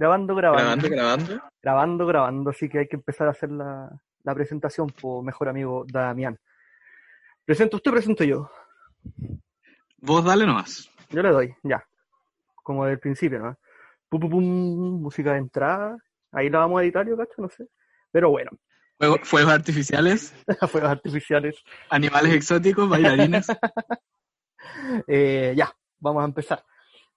grabando. Grabando, grabando. Grabando, grabando. Grabando. Así que hay que empezar a hacer la, la presentación, por mejor amigo Damián. ¿Presento usted presento yo? Vos dale nomás. Yo le doy, ya. Como del principio, ¿no? Pum, pum, pum, música de entrada. Ahí la vamos a editar, yo cacho, no sé. Pero bueno, Fuego- fuegos artificiales, fuegos artificiales. animales exóticos, bailarines. Eh, ya, vamos a empezar.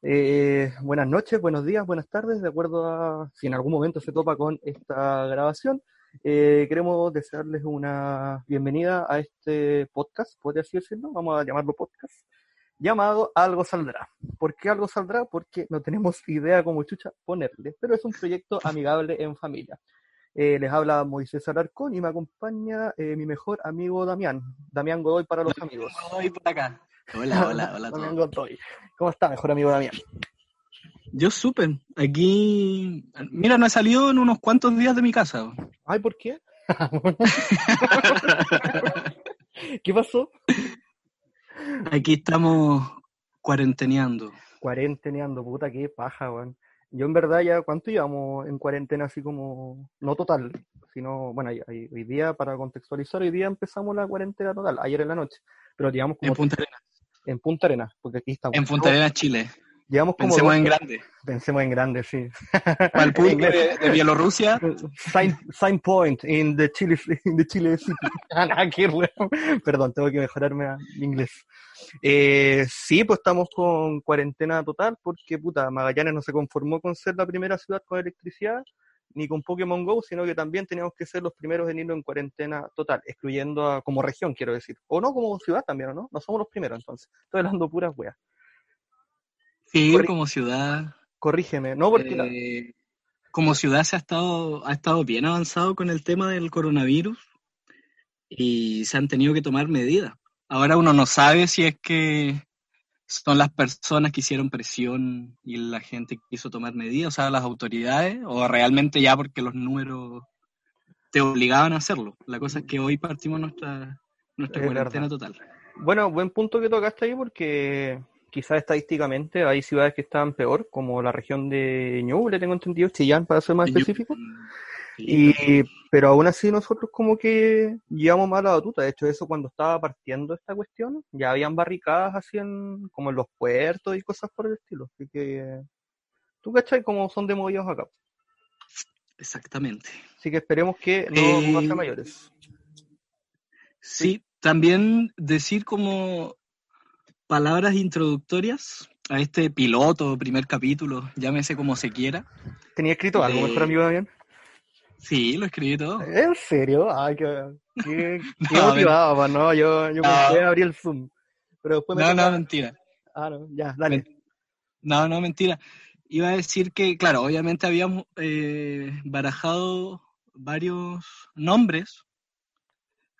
Eh, buenas noches, buenos días, buenas tardes, de acuerdo a si en algún momento se topa con esta grabación. eh, queremos desearles una bienvenida a este podcast, podría así decirlo, vamos a llamarlo podcast, llamado Algo Saldrá. ¿Por qué Algo Saldrá? Porque no tenemos idea cómo chucha ponerle, pero es un proyecto amigable en familia. Eh, les habla Moisés Alarcón y me acompaña eh, mi mejor amigo Damián, Damián Godoy para los amigos. Voy por acá. Hola, hola, hola a Damián todos. Godoy. ¿Cómo está, mejor amigo Damián? Yo supe. Aquí. Mira, no he salido en unos cuantos días de mi casa. Ay, ¿por qué? ¿Qué pasó? Aquí estamos cuarenteneando. Cuarenteneando, puta, qué paja, weón. Yo en verdad ya, ¿cuánto llevamos en cuarentena así como, no total, sino, bueno, hoy día, para contextualizar, hoy día empezamos la cuarentena total, ayer en la noche, pero llevamos como En Punta Arenas. En Punta Arenas, porque aquí estamos. En Punta Arenas, Chile. Llevamos como Pensemos dos- en grande. pensemos en grande, sí. Para el público de, de Bielorrusia, Sign, sign point in the Chile, in the Chile City. Ah. Perdón, tengo que mejorarme a- inglés. Eh, sí, pues estamos con cuarentena total porque, puta, Magallanes no se conformó con ser la primera ciudad con electricidad ni con Pokémon Go, sino que también teníamos que ser los primeros en ir en cuarentena total, excluyendo a, como región, quiero decir. O no como ciudad también, ¿o no? No somos los primeros, entonces. Estoy hablando puras weas. sí, como ciudad. Corrígeme, ¿no? Porque la- eh, como ciudad se ha estado, ha estado bien avanzado con el tema del coronavirus y se han tenido que tomar medidas. Ahora uno no sabe si es que son las personas que hicieron presión y la gente que quiso tomar medidas, o sea, las autoridades, o realmente ya porque los números te obligaban a hacerlo. La cosa es que hoy partimos nuestra, nuestra Es cuarentena verdad. total. Bueno, buen punto que tocaste ahí porque quizás estadísticamente hay ciudades que están peor, como la región de Ñuble, tengo entendido, Chillán para ser más Yo- específico. Sí, Y, pero aún así nosotros como que llevamos más la batuta. De hecho, eso cuando estaba partiendo esta cuestión, ya habían barricadas así en, como en los puertos y cosas por el estilo. Así que, tú cachai cómo son de movidos acá. Exactamente. Así que esperemos que no Eh, mayores. Sí, también decir como palabras introductorias a este piloto, primer capítulo, llámese como se quiera. ¿Tenía escrito algo, de- mejor amigo Damián? Sí, lo escribí todo. ¿En serio? Ay, qué, qué, qué No, motivado, pa, no, yo, yo No. pensé en abrir el Zoom. Pero después me No, no, mentira. Ah, no, ya, dale. No, no, mentira. Iba a decir que, claro, obviamente habíamos eh, barajado varios nombres,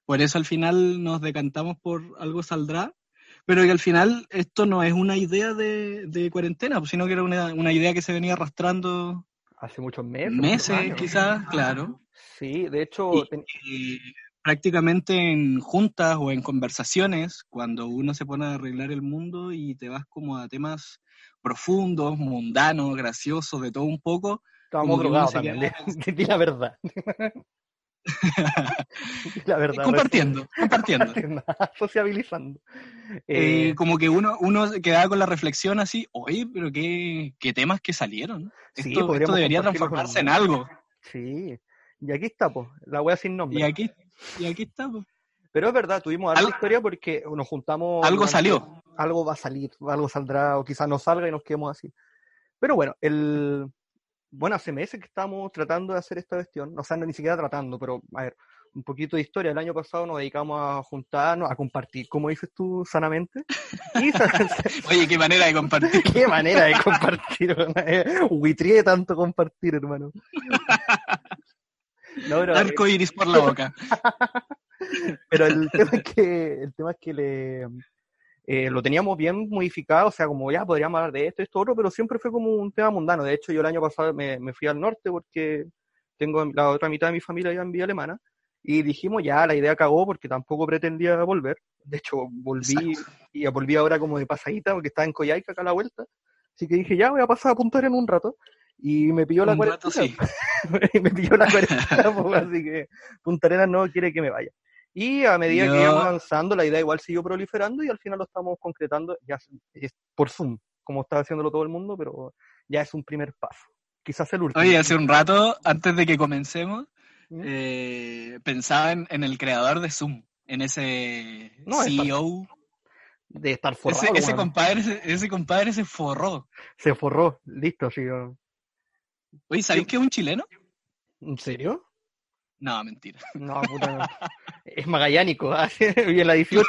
por eso al final nos decantamos por algo saldrá, pero que al final esto no es una idea de, de cuarentena, pues, sino que era una, una idea que se venía arrastrando Hace muchos meses. meses, quizás, claro. Sí, de hecho, Y- ten- y prácticamente en juntas o en conversaciones, cuando uno se pone a arreglar el mundo y te vas como a temas profundos, mundanos, graciosos, de todo un poco, estábamos drogados también. queda la verdad. La verdad. compartiendo, compartiendo. Sociabilizando. Eh, Eh, como que uno, uno quedaba con la reflexión así, oye, pero qué, qué temas que salieron. Sí, esto, esto debería transformarse en algo. sí. Y aquí está, pues, la wea sin nombre. Y aquí, y aquí está. pues. Pero es verdad, tuvimos algo historia porque nos juntamos. Algo salió. algo va a salir, algo saldrá, o quizás no salga y nos quedemos así. Pero bueno, el bueno, hace meses que estamos tratando de hacer esta cuestión, o sea, no ni siquiera tratando, pero a ver, un poquito de historia. El año pasado nos dedicamos a juntarnos, a compartir, como dices tú, sanamente. Y Oye, qué manera de compartir. qué manera de compartir. Eh, Huitrié tanto compartir, hermano. No, pero, Arco iris por la boca. Pero el tema es que, el tema es que le, eh, lo teníamos bien modificado, o sea, como ya podríamos hablar de esto, esto, otro, pero siempre fue como un tema mundano. De hecho, yo el año pasado me, me fui al norte porque tengo la otra mitad de mi familia allá en Villa Alemana y dijimos ya, la idea cagó porque tampoco pretendía volver. De hecho, volví y volví ahora como de pasadita porque estaba en Coyhaique acá a la vuelta. Así que dije, ya voy a pasar a Punta Arenas un rato. Y me pilló la cuarentena. sí. me pilló la cuarentena, pues, así que Punta Arenas no quiere que me vaya. Y a medida que íbamos avanzando, la idea igual siguió proliferando y al final lo estamos concretando ya por Zoom, como está haciéndolo todo el mundo, pero ya es un primer paso. Quizás el último. Oye, hace un rato, antes de que comencemos, ¿Mm? eh, pensaba en, en el creador de Zoom, en ese No, CEO. de estar forrado. Ese, compadre, ese, ese compadre se forró. Se forró, listo, sí. Oye, ¿sabéis que es un chileno? ¿En serio? No, mentira. No, puta. no. es magallánico, y en la 18,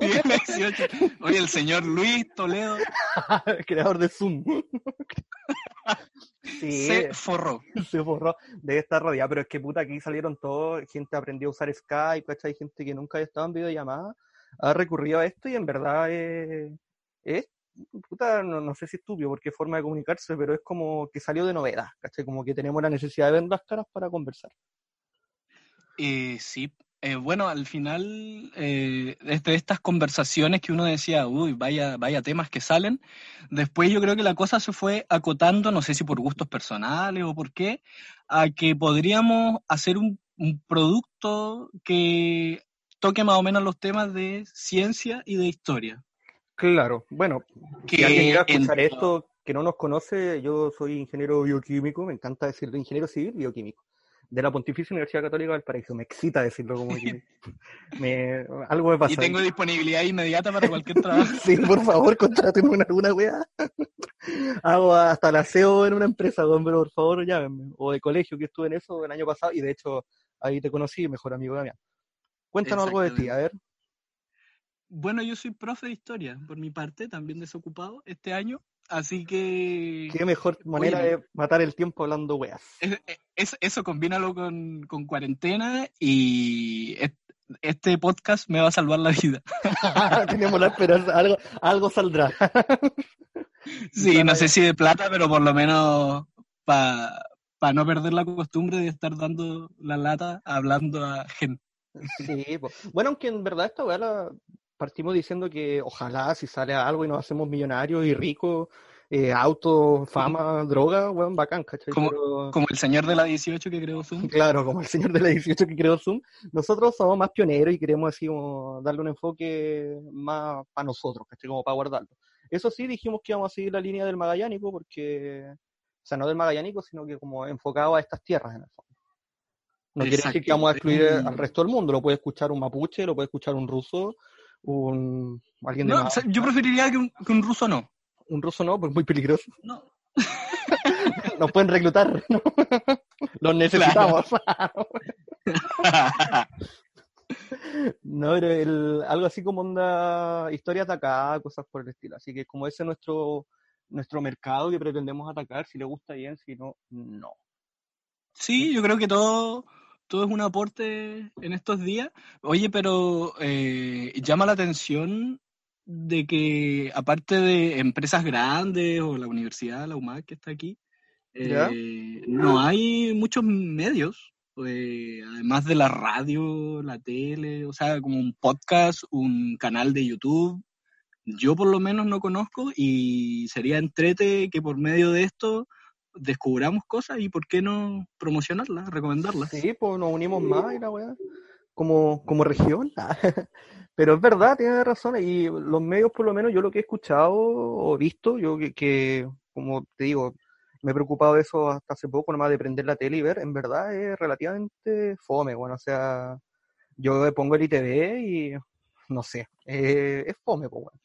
Bien, 18. Oye, el señor Luis Toledo creador de Zoom. sí, se forró. se forró. Debe estar rodeado, pero es que puta, aquí salieron todos, gente aprendió a usar Skype, ¿cachai? Gente que nunca había estado en videollamada, ha recurrido a esto y en verdad es puta, no, no sé si estúpido porque forma de comunicarse, pero es como que salió de novedad, ¿cachai? Como que tenemos la necesidad de ver las caras para conversar. Eh, sí, eh, bueno, al final, eh, de estas conversaciones que uno decía, uy, vaya, vaya temas que salen, después yo creo que la cosa se fue acotando, no sé si por gustos personales o por qué, a que podríamos hacer un producto que toque más o menos los temas de ciencia y de historia. Claro, bueno, si Que alguien llega a escuchar en- esto que no nos conoce, yo soy ingeniero bioquímico, me encanta decirlo, ingeniero civil bioquímico, de la Pontificia Universidad Católica del Paraíso, me excita decirlo como que me, algo me pasa. Y tengo disponibilidad inmediata para cualquier trabajo. Sí, por favor, contrátenme en alguna weá. Hago hasta el aseo en una empresa, pero por favor llámenme. O de colegio, que estuve en eso el año pasado y de hecho ahí te conocí, mejor amigo de Cuéntanos algo de ti, a ver. Bueno, yo soy profe de historia, por mi parte, también desocupado este año, así que Qué mejor manera Oye, de matar el tiempo hablando weas. es- es- eso combínalo con, con cuarentena y es- este podcast me va a salvar la vida. Tenemos la esperanza, algo, algo saldrá. Sí, no sé si de plata, pero por lo menos para no perder la costumbre de estar dando la lata hablando a gente. Sí, po. bueno, aunque en verdad esta weá la partimos diciendo que ojalá si sale algo y nos hacemos millonarios y ricos, eh, auto, fama, droga, weón, bacán, ¿cachai? Como- Pero- Como el señor de la 18 que creó Zoom. Claro, como el señor de la 18 que creó Zoom, nosotros somos más pioneros y queremos así como darle un enfoque más para nosotros, ¿cachai? Como para guardarlo. Eso sí, dijimos que íbamos a seguir la línea del Magallánico porque, o sea, no del Magallánico, sino que como enfocado a estas tierras en el fondo. No quiere decir que vamos a excluir al resto del mundo, lo puede escuchar un mapuche, lo puede escuchar un ruso, un alguien de No, Ma- o sea, yo preferiría que un, que un ruso no. un ruso no, pues muy peligroso. No. Nos pueden reclutar, ¿no? Los necesitamos. No, pero el- algo así como onda historias de acá, cosas por el estilo. Así que como ese es nuestro, nuestro mercado que pretendemos atacar, si le gusta bien, si no, no. Sí, yo creo que todo, todo es un aporte en estos días. Oye, pero eh, llama la atención de que aparte de empresas grandes o la universidad, la UMAC que está aquí, eh, no hay muchos medios, eh, además de la radio, la tele, o sea, como un podcast, un canal de YouTube. Yo por lo menos no conozco y sería entrete que por medio de esto descubramos cosas y por qué no promocionarlas, recomendarlas. Sí, pues nos unimos más y la weá. Como, como región. Pero es verdad, tiene razón. Y los medios, por lo menos, yo lo que he escuchado o visto, yo que, que, como te digo, me he preocupado de eso hasta hace poco, nomás de prender la tele y ver, en verdad es relativamente fome, bueno, o sea, yo pongo el ITV y no sé, eh, es fome, pues, bueno.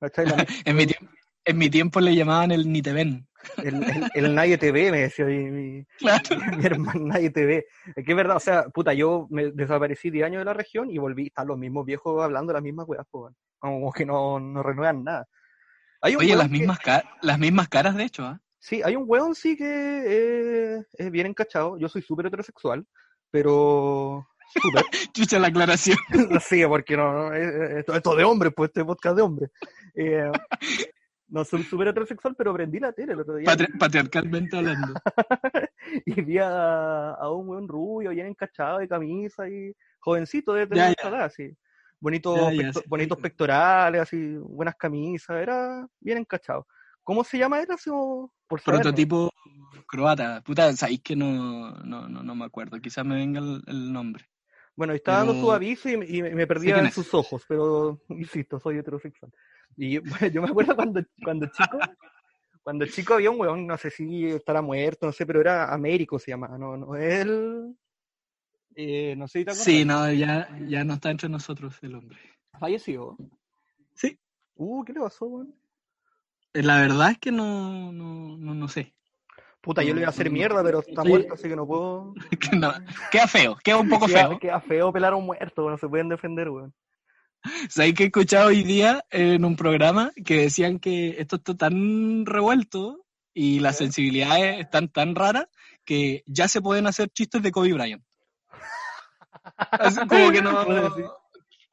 En mi, tiemp- en mi tiempo le llamaban el ni te ven. El, el, el Nadie TV, me decía mi, mi, Claro. mi hermano, Nadie TV. Es que es verdad, o sea, puta, yo me desaparecí 10 años de la región y volví, están los mismos viejos hablando las mismas weas, pues, como que no, no renuevan nada. Hay Oye, las que- mismas, las mismas caras, de hecho, ¿ah? Sí, hay un weón sí que eh, es bien encachado. Yo soy súper heterosexual, pero súper. Chucha la aclaración. sí, porque no, no, eh, eh, esto, esto de hombre, pues este podcast de hombre. Eh, no soy súper heterosexual, pero prendí la tele el otro día Patri- patriarcalmente hablando. y vi a, a un weón rubio bien encachado de camisa y jovencito de tener así. Bonitos, Ya, ya, pecto- sí. bonitos pectorales, así, buenas camisas, era bien encachado. ¿Cómo se llama o- por Prototipo croata. Puta, sabéis que no, no, no, no me acuerdo. Quizás me venga el, el nombre. Bueno, está dando su aviso y, me- y me perdía en sus ojos, pero insisto, soy heterosexual. Y bueno, yo me acuerdo cuando, cuando chico, cuando chico había un weón, no sé si estará muerto, no sé, pero era Américo se llamaba, no, no, él, eh, no sé si te acuerdas. Sí, no, ya, ya no está entre nosotros el hombre. Falleció. Sí. Uh, ¿qué le pasó, weón? La verdad es que no, no, no, no sé. Puta, yo le iba a hacer mierda, pero está Sí. muerto, así que no puedo. No, queda feo, queda un poco Queda, feo. queda feo pelar a un muerto, no se pueden defender, weón. ¿Sabéis que he escuchado hoy día en un programa que decían que esto está tan revuelto y las sensibilidades están tan raras que ya se pueden hacer chistes de Kobe Bryant? Así como que no... Sí.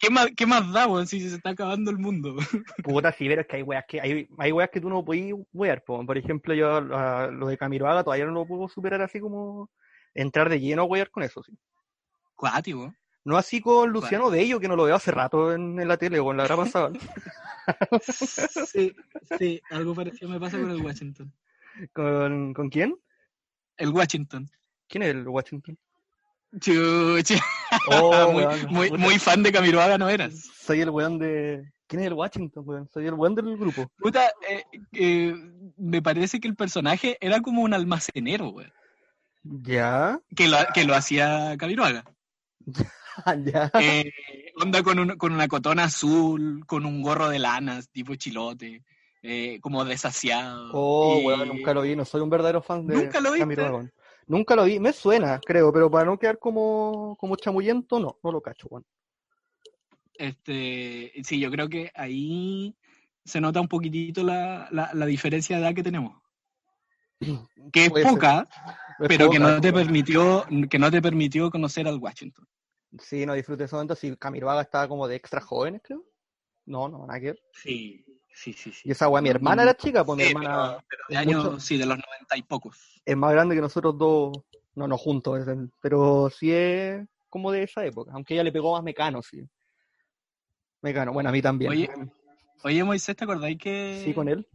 ¿Qué más, qué más da, weón, si se está acabando el mundo? Puta, sí, pero es que hay weas que, hay, hay weas que tú no podías wear, po. por ejemplo, yo a- lo de Camiroaga todavía no lo puedo superar así como entrar de lleno a wear con eso, sí. Cuático. No así con Luciano Bello, que no lo veo hace rato en, en la tele o en la hora pasada. Sí, sí, algo parecido me pasa con el Washington. ¿Con, ¿Con quién? El Washington. ¿Quién es el Washington? Chuchi. Oh, muy, weón, muy, fan de Camiroaga no eras. Soy el weón de... ¿Quién es el Washington, weón? Soy el weón del grupo. Puta, eh, eh, me parece que el personaje era como un almacenero, güey. ¿Ya? Que lo, que lo hacía Camiroaga. ¿Ya? Eh, onda con, un- con una cotona azul, con un gorro de lanas, tipo chilote, como desasiado. Oh, weón, nunca lo vi, no soy un verdadero fan de ¿Nunca lo? Nunca lo vi, me suena, creo, pero para no quedar como, como chamullento, no, no lo cacho, weón. Este, sí, yo creo que ahí se nota un poquitito la, la, la diferencia de edad que tenemos. Que es Puede ser. poca, Es pero que poca, no te poca. permitió, que no te permitió conocer al Washington. Sí, no disfruté ese momento. Si Camiroaga estaba como de extra jóvenes, creo. No, no, nada que ver. Sí, sí, sí, sí. Y esa weá, mi hermana era chica, pues mi hermana pero, pero de años, mucho- sí, de los noventa y pocos. es más grande que nosotros dos. No, no juntos, pero sí es como de esa época. Aunque ella le pegó más Mecano, sí. Mecano, bueno, a mí también. Oye, Oye, Moisés, ¿te acordáis que, sí, con él.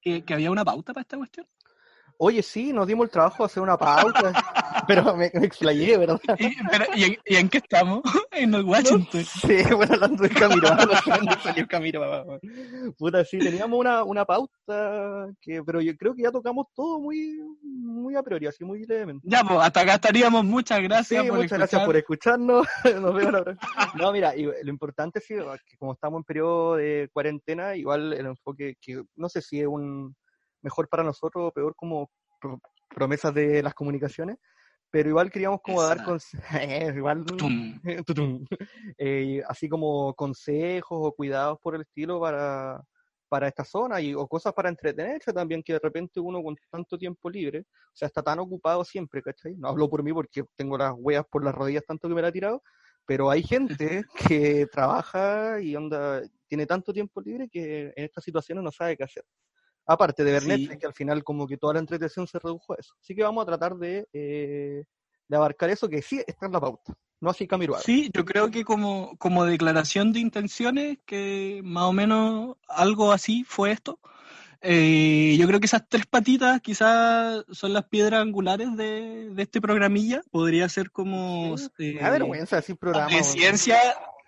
que, que había una pauta para esta cuestión? Oye, sí, nos dimos el trabajo de hacer una pauta, pero me, me explayé, ¿verdad? ¿Y, pero, ¿y en, y en qué estamos? En el Washington. Sí, bueno, hablando de Camiroaga, no sé dónde salió. Puta, sí, teníamos una, una pauta, que, pero yo creo que ya tocamos todo muy, muy a priori, así muy levemente. Ya, pues, hasta acá estaríamos. Muchas gracias Sí, por muchas escuchar. gracias por escucharnos. Nos vemos la próxima. No, mira, y lo importante sí, que como estamos en periodo de cuarentena, igual el enfoque que no sé si es un mejor para nosotros o peor como pro- promesas de las comunicaciones, pero igual queríamos como dar Esa. conse- igual Tum. tutum, eh, así como consejos o cuidados por el estilo para para esta zona y, o cosas para entretenerse también, que de repente uno con tanto tiempo libre, o sea, está tan ocupado siempre, ¿cachai? No hablo por mí porque tengo las huellas por las rodillas tanto que me la he tirado, pero hay gente que trabaja y onda, tiene tanto tiempo libre que en estas situaciones no sabe qué hacer. Aparte de ver Sí. Netflix, que al final como que toda la entretención se redujo a eso. Así que vamos a tratar de, eh, de abarcar eso, que sí está en la pauta, no así Camiroaga. Sí, yo creo que como, como declaración de intenciones, que más o menos algo así fue esto. Eh, yo creo que esas tres patitas quizás son las piedras angulares de, de este programilla. Podría ser como Sí, eh, vergüenza decir programa. ciencia,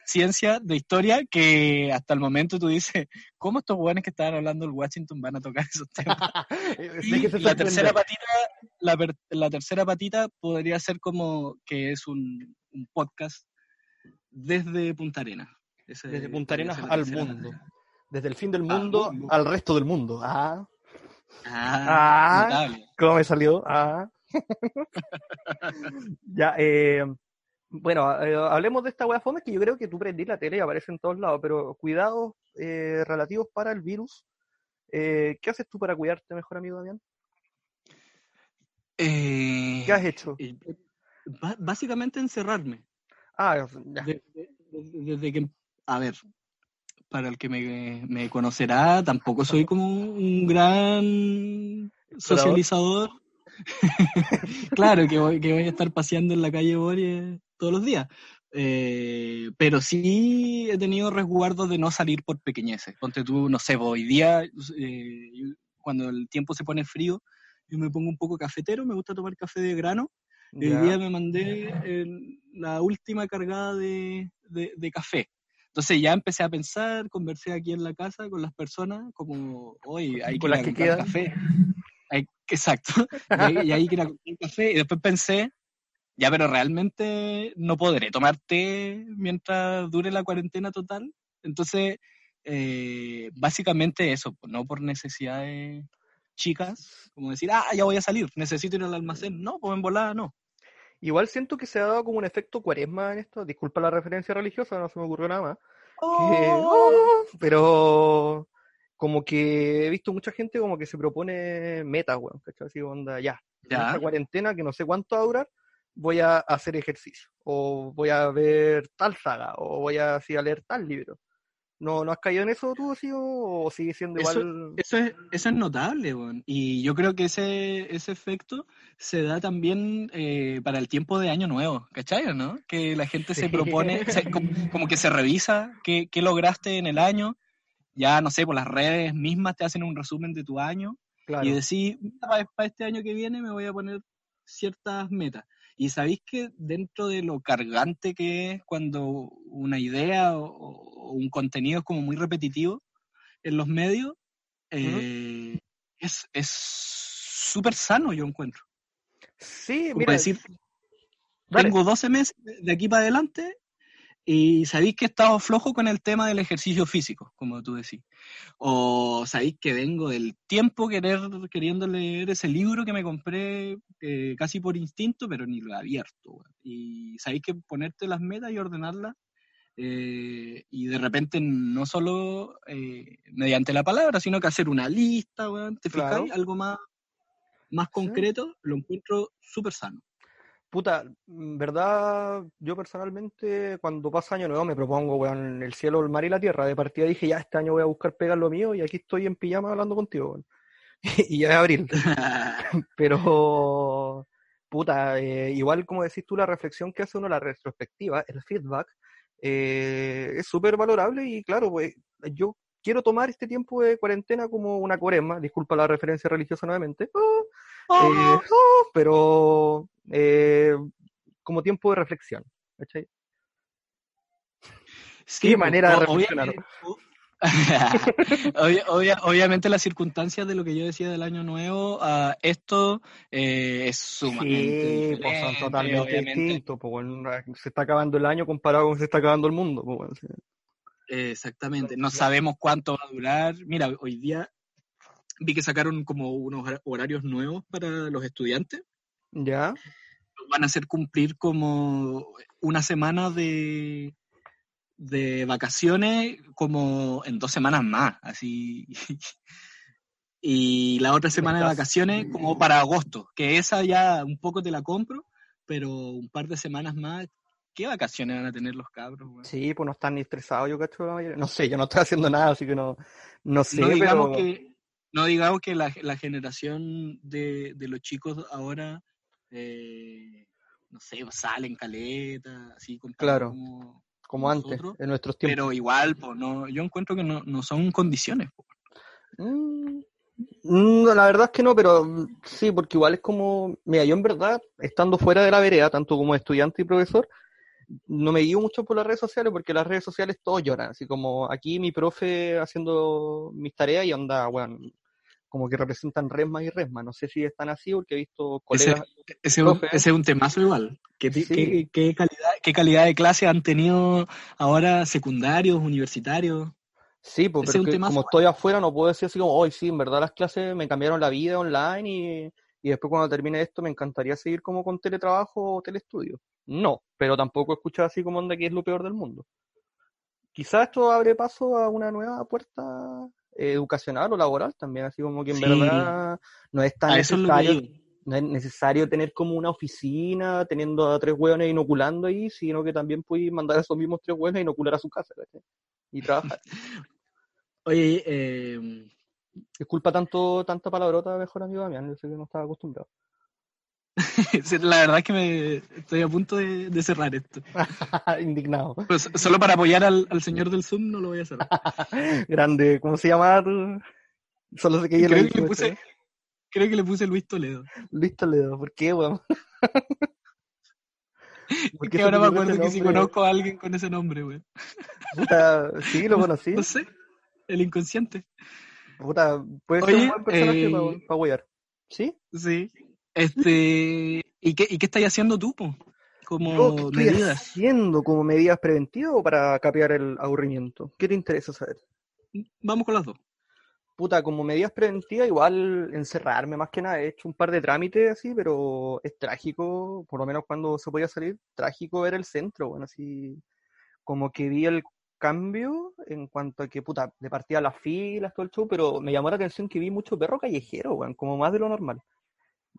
ciencia de historia, que hasta el momento tú dices, ¿cómo estos jóvenes que estaban hablando del Washington van a tocar esos temas? Y la tercera patita, la, la tercera patita podría ser como que es un, un podcast desde Punta Arenas. Desde Punta Arenas al mundo. patita. Desde el fin del mundo mundo. al resto del mundo. Ah, Ah, Ah. ¿cómo me salió? Ah. ya, eh, bueno, eh, hablemos de esta wea fome que yo creo que tú prendí la tele y aparece en todos lados, pero cuidados eh, relativos para el virus. Eh, ¿Qué haces tú para cuidarte, mejor amigo Damián? ¿Qué has hecho? básicamente encerrarme. Ah, ya. De- de- de- desde que, a ver, para el que me, me conocerá, tampoco soy como un gran socializador. claro, que voy, que voy a estar paseando en la calle Boris todos los días. Eh, pero sí he tenido resguardos de no salir por pequeñeces. Ponte tú, no sé, hoy día eh, cuando el tiempo se pone frío, yo me pongo un poco cafetero, me gusta tomar café de grano. El día me mandé la última cargada de, de, café. Entonces ya empecé a pensar, conversé aquí en la casa con las personas, como, hoy hay que ir comprar café. exacto. Y, ahí que ir a comprar café. Y después pensé, ya, pero realmente no podré tomar té mientras dure la cuarentena total. Entonces, eh, básicamente eso, no por necesidades chicas, como decir, ah, ya voy a salir, necesito ir al almacén. No, pues en volada no. Igual siento que se ha dado como un efecto cuaresma en esto. Disculpa la referencia religiosa, no se me ocurrió nada más. Oh. pero como que he visto mucha gente como que se propone metas, weón, ¿cachai? Así onda, ya, ya. esta cuarentena que no sé cuánto va a durar, voy a hacer ejercicio, o voy a ver tal saga, o voy a, así, a leer tal libro. ¿No, ¿No has caído en eso tú, sí, o, sigue siendo igual? Eso, es, eso es notable, y yo creo que ese, ese efecto se da también eh, para el tiempo de Año Nuevo, ¿cachai? ¿no? Que la gente se propone, como, que se revisa qué, qué, lograste en el año, ya, no sé, por las redes mismas te hacen un resumen de tu año, y decís, para, para este año que viene me voy a poner ciertas metas. Y sabéis que dentro de lo cargante que es cuando una idea o, un contenido es como muy repetitivo en los medios, eh, es súper sano, yo encuentro. Sí, mira. decir, tengo 12 meses de aquí para adelante y sabéis que he estado flojo con el tema del ejercicio físico, como tú decís. O sabéis que vengo del tiempo querer, queriendo leer ese libro que me compré eh, casi por instinto, pero ni lo he abierto. Y sabéis que ponerte las metas y ordenarlas. Eh, y de repente no solo eh, mediante la palabra, sino que hacer una lista, ¿te fijáis? Algo más, más concreto, lo encuentro súper sano. Puta, mm, verdad, yo personalmente cuando pasa año nuevo me propongo, weón, el cielo, el mar y la tierra. De partida dije, ya, este año voy a buscar pegar lo mío y aquí estoy en pijama hablando contigo, weón. y ya es abril. Pero, puta, eh, igual como decís tú, la reflexión que hace uno, la retrospectiva, el feedback, eh, es súper valorable y claro, pues yo quiero tomar este tiempo de cuarentena como una cuaresma, disculpa la referencia religiosa nuevamente, oh, eh, oh, pero eh, como tiempo de reflexión. ¿cachai? Sí, manera de reflexionar. obviamente las circunstancias de lo que yo decía del año nuevo, uh, esto eh, es sumamente sí, pues son totalmente distintos. Pues, se está acabando el año comparado con se está acabando el mundo. Pues, Exactamente, no sabemos cuánto va a durar. Mira, hoy día vi que sacaron como unos horarios nuevos para los estudiantes. Ya. Van a hacer cumplir como una semana de, de vacaciones como en dos semanas más, así. y la otra semana de vacaciones como para agosto, que esa ya un poco te la compro, pero un par de semanas más, ¿qué vacaciones van a tener los cabros? Sí, pues no están ni estresados, yo cacho No sé, yo no estoy haciendo nada, así que no, no sé. No digamos que no digamos que la, la generación de, de, los chicos ahora, eh, no sé, salen caleta, así Claro, como, como antes, en nuestros tiempos. Pero igual, pues, no, yo encuentro que no, no son condiciones. Mm, mm, la verdad es que no, pero sí, porque igual es como, mira, yo en verdad, estando fuera de la vereda, tanto como estudiante y profesor, no me guío mucho por las redes sociales porque las redes sociales todos lloran, así como aquí mi profe haciendo mis tareas y onda, bueno, como que representan resma y resma. No sé si están así porque he visto colegas. Ese, es un temazo igual. ¿Qué, qué, calidad, ¿Qué calidad de clase han tenido ahora secundarios, universitarios? Sí, pues, pero como estoy afuera no puedo decir así como, hoy sí, en verdad las clases me cambiaron la vida online y, y después cuando termine esto me encantaría seguir como con teletrabajo o telestudio. No, pero tampoco escuchar así como onda que es lo peor del mundo. Quizás esto abre paso a una nueva puerta educacional o laboral también, así como que en verdad no es tan necesario, no es necesario tener como una oficina teniendo a tres hueones inoculando ahí, sino que también puedes mandar a esos mismos tres hueones a inocular a su casa y trabajar. Oye, eh... disculpa tanto, tanta palabrota, mejor amigo Damián, yo sé que no estaba acostumbrado. la verdad es que me estoy a punto de, cerrar esto. Indignado. Pues solo para apoyar al, señor del Zoom no lo voy a hacer. Grande, ¿cómo se llama Solo sé que ella creo, lo que le puse, creo que le puse Luis Toledo. Luis Toledo, ¿por qué, weón? ¿Por qué que ahora me acuerdo que si conozco a alguien con ese nombre, güey. Puta, sí, lo conocí. No sé, el inconsciente. Puta, puede ser Oye, un buen personaje eh, para pa huear. ¿Sí? Sí. Este, ¿y qué, y qué estáis haciendo tú, po? Como Yo, ¿qué estoy medidas. haciendo como medidas preventivas o para capear el aburrimiento? ¿Qué te interesa saber? Vamos con las dos. Puta, como medidas preventivas, igual encerrarme más que nada. He hecho un par de trámites así, pero es trágico, por lo menos cuando se podía salir, trágico ver el centro, bueno, así como que vi el cambio en cuanto a que, puta, de partida las filas, todo el show, pero me llamó la atención que vi mucho perro callejero, weón, como más de lo normal.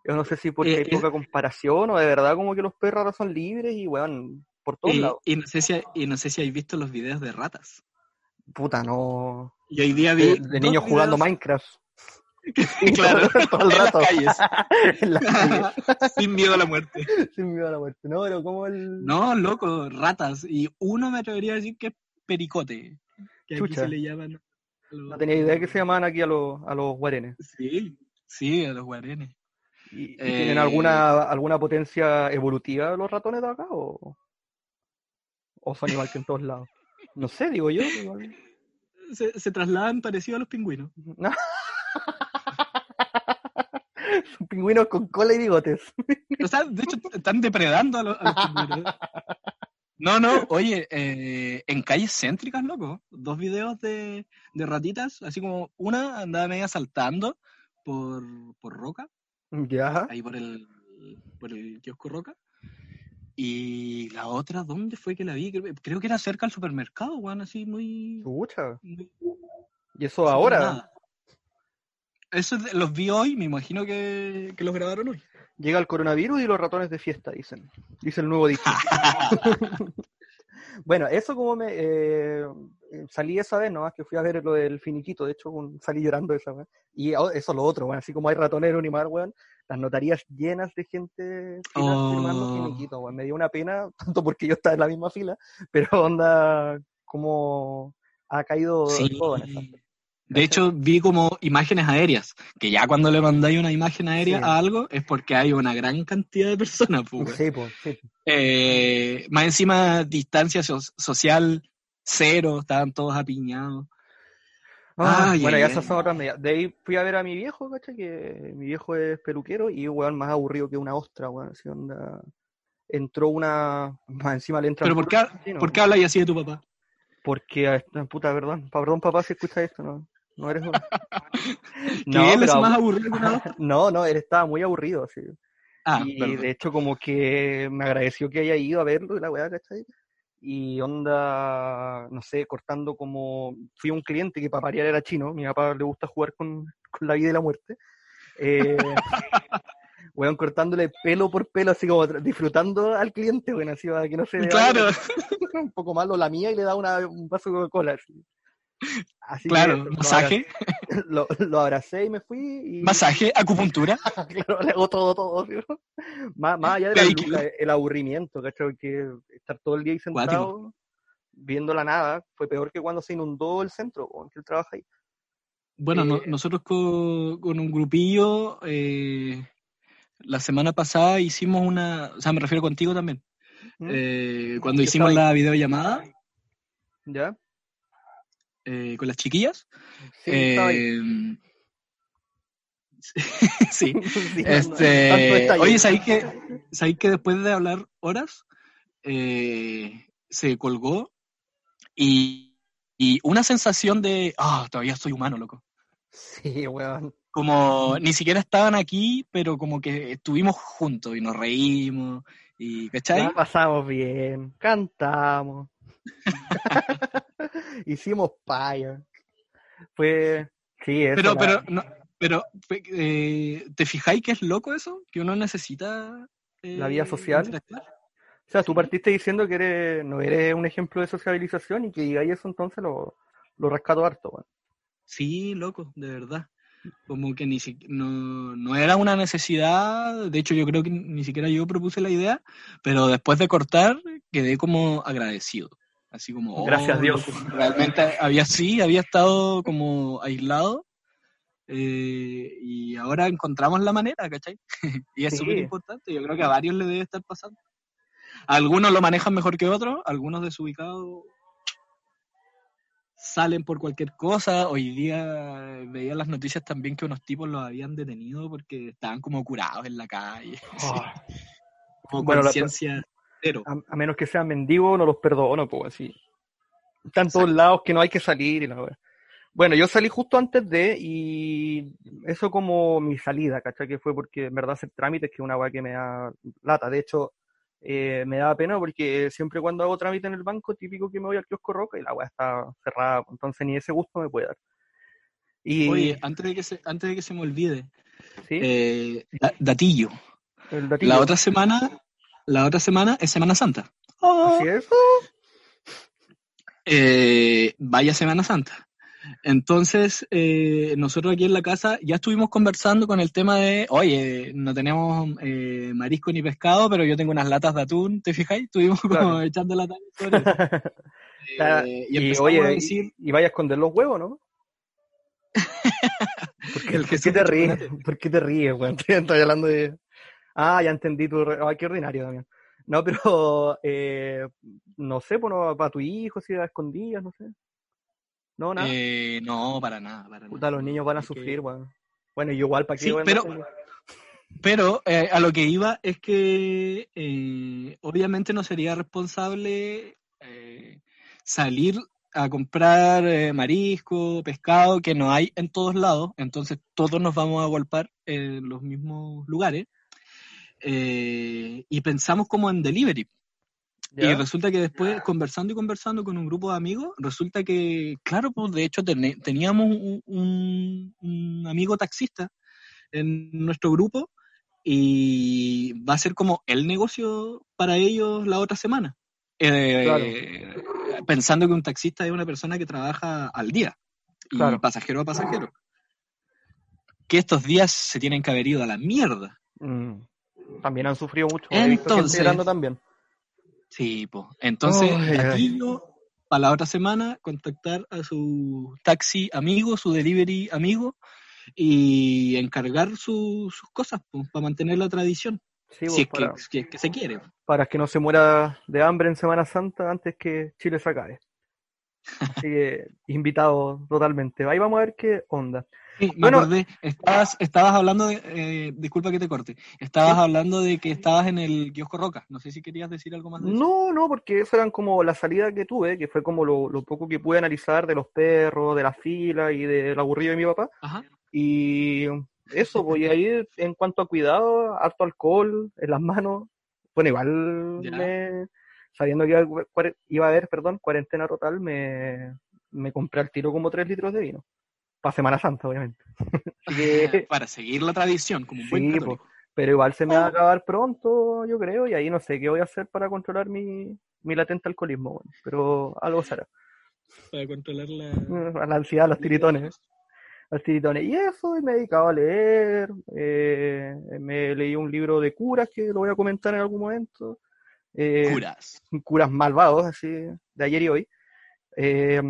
Yo no sé si porque Eh, hay poca comparación o de verdad como que los perros ahora son libres y, weón, por todos Y, lados. y no sé si, y no sé si habéis visto los videos de ratas. Puta, no. Y hoy día vi De, niños jugando Minecraft. Claro, todo el en las rato. calles. en las calles. Sin miedo a la muerte. Sin miedo a la muerte. No, pero como el. No, loco, ratas. Y uno me atrevería a decir que es pericote. Que aquí Chucha. se le llaman. los- No tenía idea que se llamaban aquí a los, a los guarenes. Sí, sí, a los guarenes. ¿Y, y Eh, tienen alguna, alguna potencia evolutiva los ratones de acá? ¿O, o son igual que en todos lados? No sé, digo yo. igual. Se, se trasladan parecido a los pingüinos. No. Son pingüinos con cola y bigotes. O sea, de hecho, están depredando a los, a los pingüinos. No, no, oye, eh, en calles céntricas, loco, dos videos de, de ratitas, así como una andaba media saltando por, por Roca, Ya. ahí por el, por el kiosco Roca, y la otra, ¿dónde fue que la vi? Creo, creo que era cerca al supermercado, weón, así muy... Muy- ¿Y eso así ahora? Eso de- los vi hoy, me imagino que, que los grabaron hoy. Llega el coronavirus y los ratones de fiesta, dicen. Dice el nuevo dicho. bueno, eso como me... eh, salí esa vez, ¿no? Que fui a ver lo del finiquito, de hecho un- salí llorando esa vez. Y oh, eso lo otro, bueno, así como hay ratones en Unimar, weón, las notarías llenas de gente Oh. firmando finiquito, weón. Me dio una pena, tanto porque yo estaba en la misma fila, pero onda, como ha caído Sí. todo en esa. De hecho, vi como imágenes aéreas, que ya cuando le mandáis una imagen aérea Sí. a algo es porque hay una gran cantidad de personas, pues. Sí, pues, sí. Eh, más encima, distancia so- social cero, estaban todos apiñados. Ah, bueno, ya esas son otras medidas. De ahí fui a ver a mi viejo, ¿cachai? Que mi viejo es peluquero y, weón, más aburrido que una ostra, weón. Así onda. Entró una. Más encima le entra. Pero ¿por qué, ¿por qué hablas así de tu papá? Porque, ah, puta, perdón. Perdón, papá, si escuchas esto, no. No eres. Que él es más abu- aburrido que una otra. No, no, él estaba muy aburrido, así. Ah, y perdón. de hecho, como que me agradeció que haya ido a verlo y la weá, ¿cachai? Y onda, no sé, cortando como. Fui a un cliente que para variar era chino, mi papá le gusta jugar con, con la vida y la muerte. Eh, weón, cortándole pelo por pelo, así como disfrutando al cliente, weón, así para que no se vea Claro, un poco malo la mía y le da una, un vaso de Coca-Cola. Así, Así que claro, lo masaje, abracé- Lo, lo abracé y me fui. Y, masaje, acupuntura. claro, le hago todo, todo. Más, más allá de Pedicure. luca, el aburrimiento, ¿cachai? Que estar todo el día ahí sentado viendo la nada fue peor que cuando se inundó el centro, que él trabaja ahí. Bueno, no- Eh, nosotros con, con un grupillo, eh, la semana pasada hicimos una, o sea, me refiero contigo también, ¿Mm? eh, cuando hicimos la videollamada ¿Ya? Eh, con las chiquillas. Sí, eh, sí, este, oye, ¿sabéis que, ¿sabéis que después de hablar horas, eh, se colgó y, y una sensación de, ah, todavía soy humano, loco. Sí, weón. como ni siquiera estaban aquí, pero como que estuvimos juntos y nos reímos y ¿cachai? La pasamos bien, cantamos. Hicimos paya. Fue. Sí, eso. pero la- pero no, pero eh, ¿te fijáis que es loco eso? Que uno necesita eh, La vida social. interactuar. O sea, tú partiste diciendo que eres, no eres un ejemplo de sociabilización y que digáis eso entonces lo, lo rescato harto, weón. Sí, loco, de verdad. Como que ni si- no, no era una necesidad, de hecho yo creo que ni siquiera yo propuse la idea, pero después de cortar quedé como agradecido. Así como, oh, Gracias, Dios. loco, realmente había sí, había estado como aislado eh, y ahora encontramos la manera, ¿cachai? y es Sí. súper importante, yo creo que a varios le debe estar pasando. Algunos lo manejan mejor que otros, algunos desubicados salen por cualquier cosa. Hoy día veía las noticias también que unos tipos los habían detenido porque estaban como curados en la calle. Ah, Como Bueno, la- conciencia. A, a menos que sean mendigos, no los perdono, pues así. Están todos lados que no hay que salir y la wea. Bueno, yo salí justo antes de, y eso como mi salida, ¿cachai? Que fue porque en verdad hacer trámites, que es una weá que me da lata. De hecho, eh, me da pena porque siempre cuando hago trámite en el banco, típico que me voy al kiosco roca y la weá está cerrada, entonces ni ese gusto me puede dar. Y, Oye, antes de que se, antes de que se me olvide, ¿sí? eh, da- datillo. datillo. La otra semana, la otra semana es Semana Santa. Así es. Eh, vaya Semana Santa. Entonces, eh, nosotros aquí en la casa ya estuvimos conversando con el tema de, oye, no tenemos eh, marisco ni pescado, pero yo tengo unas latas de atún, ¿te fijáis? Estuvimos como echando la sobre eso. Eh, y, oye, a y- decir, y, vaya a esconder los huevos, ¿no? ¿Por qué, El por qué te ríes? ¿Por qué te ríes, weón? Estoy hablando de... Ah, ya entendí tu... re- Ay, qué ordinario también. No, pero... Eh, no sé, pues, no, para tu hijo, si a escondidas, no sé. No, nada. eh, no, para nada, para Puta, nada. los niños van a que- sufrir, weón. Bueno, y igual, ¿para qué, Sí, pero-. Pero eh, a lo que iba es que eh, obviamente no sería responsable eh, salir a comprar eh, marisco, pescado, que no hay en todos lados, entonces todos nos vamos a golpar en los mismos lugares. Eh, y pensamos como en delivery. Y resulta que después, conversando y conversando con un grupo de amigos, resulta que, claro, pues de hecho teníamos un, un- un amigo taxista en nuestro grupo y va a ser como el negocio para ellos la otra semana. Eh, Pensando que un taxista es una persona que trabaja al día y Claro. pasajero a pasajero. Que estos días se tienen que haber ido a la mierda. Mm. También han sufrido mucho. He visto Entonces- también. Sí, pues. Entonces, para la otra semana, contactar a su taxi amigo, su delivery amigo, y encargar su- sus cosas, pues, para mantener la tradición. Sí, si, es para, que, si es que se quiere. para que no se muera de hambre en Semana Santa antes que Chile se acabe. Así que, invitado totalmente. Ahí vamos a ver qué onda. Sí, me Bueno. acordé. Estabas, estabas hablando de. eh, disculpa que te corte. Estabas Sí. hablando de que estabas en el kiosco Roca. No sé si querías decir algo más de eso. No, no, porque eso eran como la salida que tuve, que fue como lo, lo poco que pude analizar de los perros, de la fila y del aburrido de mi papá. Ajá. Y eso, voy a ir en cuanto a cuidado, harto alcohol en las manos. Bueno, igual me, sabiendo que iba iba a haber, perdón, cuarentena total, me, me compré al tiro como 3 litros de vino. Para Semana Santa, obviamente. Que- Para seguir la tradición, como un buen Sí, católico. pero igual se me va a Oh. acabar pronto, yo creo, y ahí no sé qué voy a hacer para controlar mi, mi latente alcoholismo, bueno, pero algo será. Para controlar la. A la ansiedad, los tiritones. Los tiritones. Y eso, y me he dedicado a leer, eh, me leí un libro de curas que lo voy a comentar en algún momento. Eh, Curas. curas malvados, así, de ayer y hoy. Eh,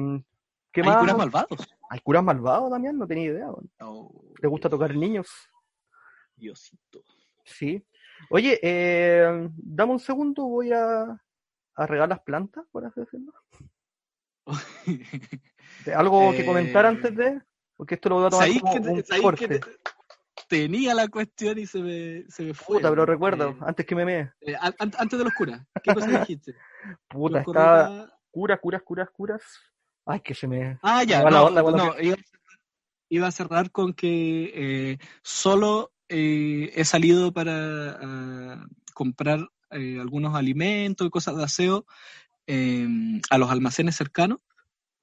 ¿Qué ¿Hay más? curas malvados? ¿Hay curas malvados también? No tenía idea. bueno. Oh, ¿Te gusta tocar niños? Diosito. Sí. Oye, eh, dame un segundo, voy a, a regar las plantas, por así decirlo. ¿De ¿Algo que comentar Eh, antes de? Porque esto lo voy a tomar ¿Sabéis como que, un corte. que te- tenía la cuestión y se me, se me fue? Puta, pero Eh, antes que me mee. eh, an- an- antes de los curas, ¿qué cosa dijiste? Puta, está curas, curas, curas, curas. Ay, que se me... Ah, ya, me no, onda cuando no, iba, a cerrar, iba a cerrar con que eh, solo eh, he salido para ah, comprar eh, algunos alimentos y cosas de aseo eh, a los almacenes cercanos.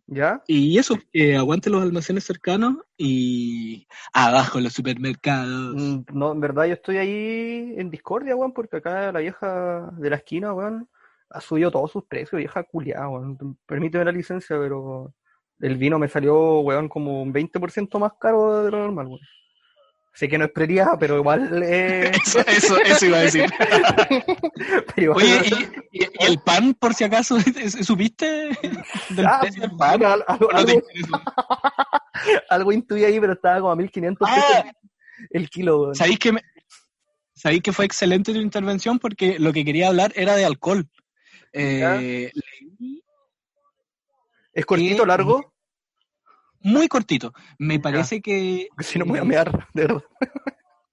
¿Ya? Y eso, que aguante los almacenes cercanos y abajo los supermercados. Mm, No, en verdad yo estoy ahí en discordia, weón, porque acá la vieja de la esquina, weón, ha subido todos sus precios, vieja culiada, weón. Permíteme la licencia, pero el vino me salió, weón, como un 20% más caro de lo normal, weón. Sé que no es prioridad, pero igual eh, Eso, eso, eso iba a decir. igual- Oye, ¿y, y- y el pan, por si acaso, supiste del Ah, precio del pan? algo, ¿O no te algo- interesa? Algo intuí ahí, pero estaba como a 1500 pesos Ah, el kilo, weón. ¿sabéis que, me- sabéis que fue excelente tu intervención? Porque lo que quería hablar era de alcohol. Eh, leí ¿Es cortito, que- largo? muy cortito. Me parece que... Si no me voy a eh, mear, de verdad.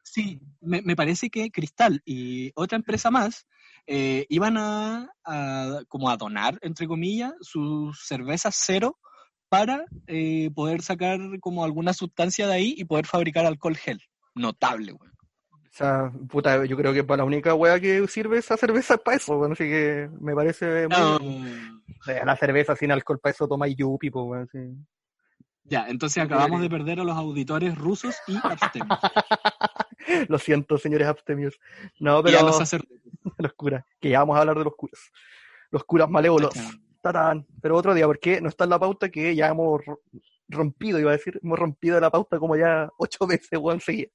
Sí, me, me parece que Cristal y otra empresa más eh, iban a, a como a donar, entre comillas, sus cervezas cero para eh, poder sacar como alguna sustancia de ahí y poder fabricar alcohol gel. Notable, güey. Sea, puta, yo creo que para la única wea que sirve esa cerveza es para eso, weón. Así que me parece muy... No. Sea, la cerveza sin alcohol para eso toma yupi, pues, weón. sí. Ya, entonces acabamos de perder a los auditores rusos y abstemios. Lo siento, señores abstemios. No, y pero a los sacerdotes. los curas, que ya vamos a hablar de los curas. Los curas malévolos. Tarán. Pero otro día, porque no está en la pauta que ya hemos ro- rompido, iba a decir, hemos rompido la pauta como ya ocho veces, weón, seguida.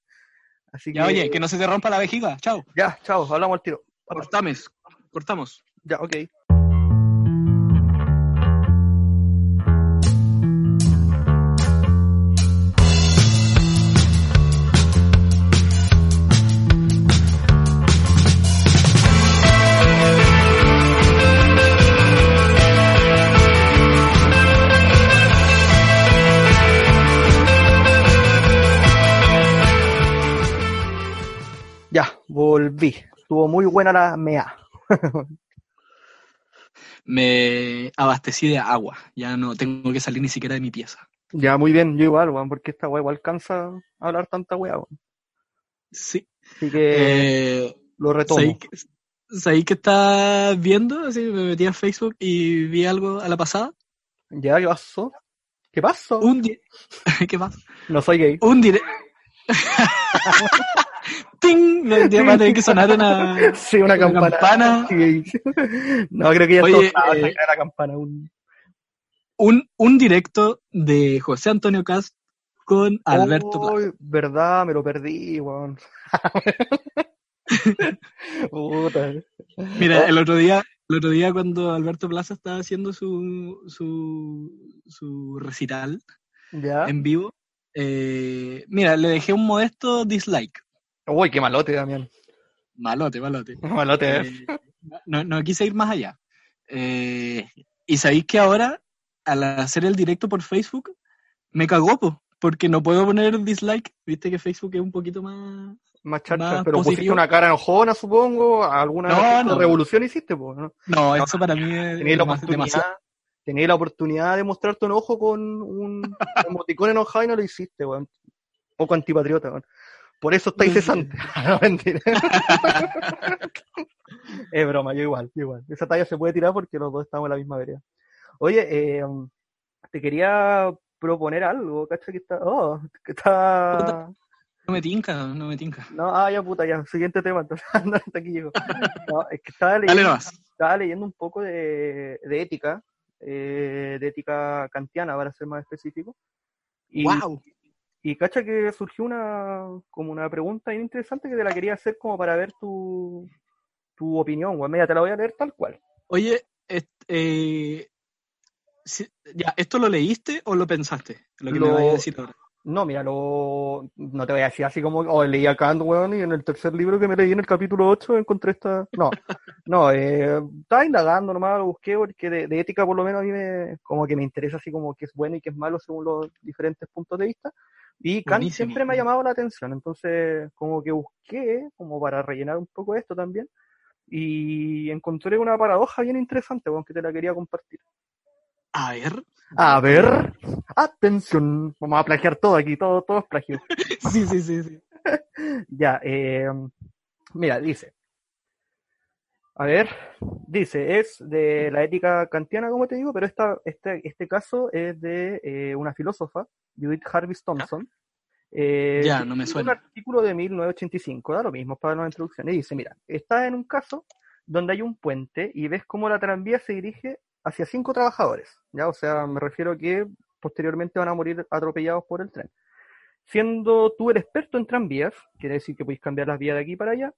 Así Ya, que, oye, que no se te rompa la vejiga. Chao. ya, chao, hablamos al tiro. Cortamos. Cortamos. Ya, ok. Volví. Estuvo muy buena la mea. Me abastecí de agua. Ya no tengo que salir ni siquiera de mi pieza. Ya, muy bien, yo igual, weón, porque esta weá igual cansa hablar tanta weá, weón. Sí. Así que Eh, lo retomo. ¿Sabéis que, sabéis que estás viendo? Así me metí a Facebook y vi algo a la pasada. Ya, ¿qué pasó? ¿Qué pasó? Un ¿Qué pasa? No soy gay. Un directo. ¡Ting! Va a tener que sonar una. Sí, una una campana. campana. Sí. No, creo que ya Oye, usada eh, la campana. Un... Un, un directo de José Antonio Cast con Alberto Plaza. Uy, verdad, me lo perdí, weón. Mira, el otro día, el otro día cuando Alberto Plaza estaba haciendo su, su, su recital Ya. en vivo, eh, mira, le dejé un modesto dislike. Uy, qué malote, Damián. Malote, malote. Malote. Eh, no, no quise ir más allá. Eh, y sabéis que ahora, al hacer el directo por Facebook, me cagó, po, porque no puedo poner dislike. Viste que Facebook es un poquito más. Más charcha, pero pusiste una cara enojona, supongo. ¿Alguna No, no. revolución hiciste, pues? ¿no? No, eso para mí es Tenías la oportunidad, la oportunidad de mostrar tu enojo con un emoticón enojado y no lo hiciste, weón. Poco antipatriota, weón. Por eso estáis cesantes. no, mentira. es broma, yo igual, yo igual. Esa talla se puede tirar porque los dos estamos en la misma vereda. Oye, eh, te quería proponer algo, ¿cachai? Que está. Oh, que está. No me tinca, no me tinca. No, ah, ya puta, ya. Siguiente tema, entonces. no, hasta aquí llego. No, es que estaba leyendo estaba leyendo un poco de, de ética, eh, de ética kantiana, para ser más específico. Y, ¡Wow! Y cacha que surgió una, como una pregunta bien interesante que te la quería hacer como para ver tu, tu opinión. Mira, te la voy a leer tal cual. Oye, est- eh, si- ya, ¿esto lo leíste o lo pensaste? Lo que me vaya a decir ahora. No, mira, lo, no te voy a decir así como, oh, leí a Kant, weón, y en el tercer libro que me leí en el capítulo 8 encontré esta... No, no, eh, estaba indagando nomás, lo busqué porque de, de ética por lo menos a mí me, como que me interesa así como qué es bueno y qué es malo según los diferentes puntos de vista. Y Kant Buenísimo. siempre me ha llamado la atención, entonces como que busqué, como para rellenar un poco esto también, y encontré una paradoja bien interesante, weón, que te la quería compartir. A ver. A ver, atención, vamos a plagiar todo aquí, todo, todo es plagio. Sí, sí, sí, sí. Ya, eh, mira, dice. A ver, dice, es de la ética kantiana, como te digo, pero esta, este, este caso es de eh, una filósofa, Judith Jarvis Thompson. eh, Ya, que no me suena. Un artículo de 1985, da lo mismo para la introducción. Y dice, mira, está en un caso donde hay un puente y ves cómo la tranvía se dirige hacia cinco trabajadores, ¿ya? O sea, me refiero a que posteriormente van a morir atropellados por el tren. Siendo tú el experto en tranvías, quiere decir que podéis cambiar las vías de aquí para allá,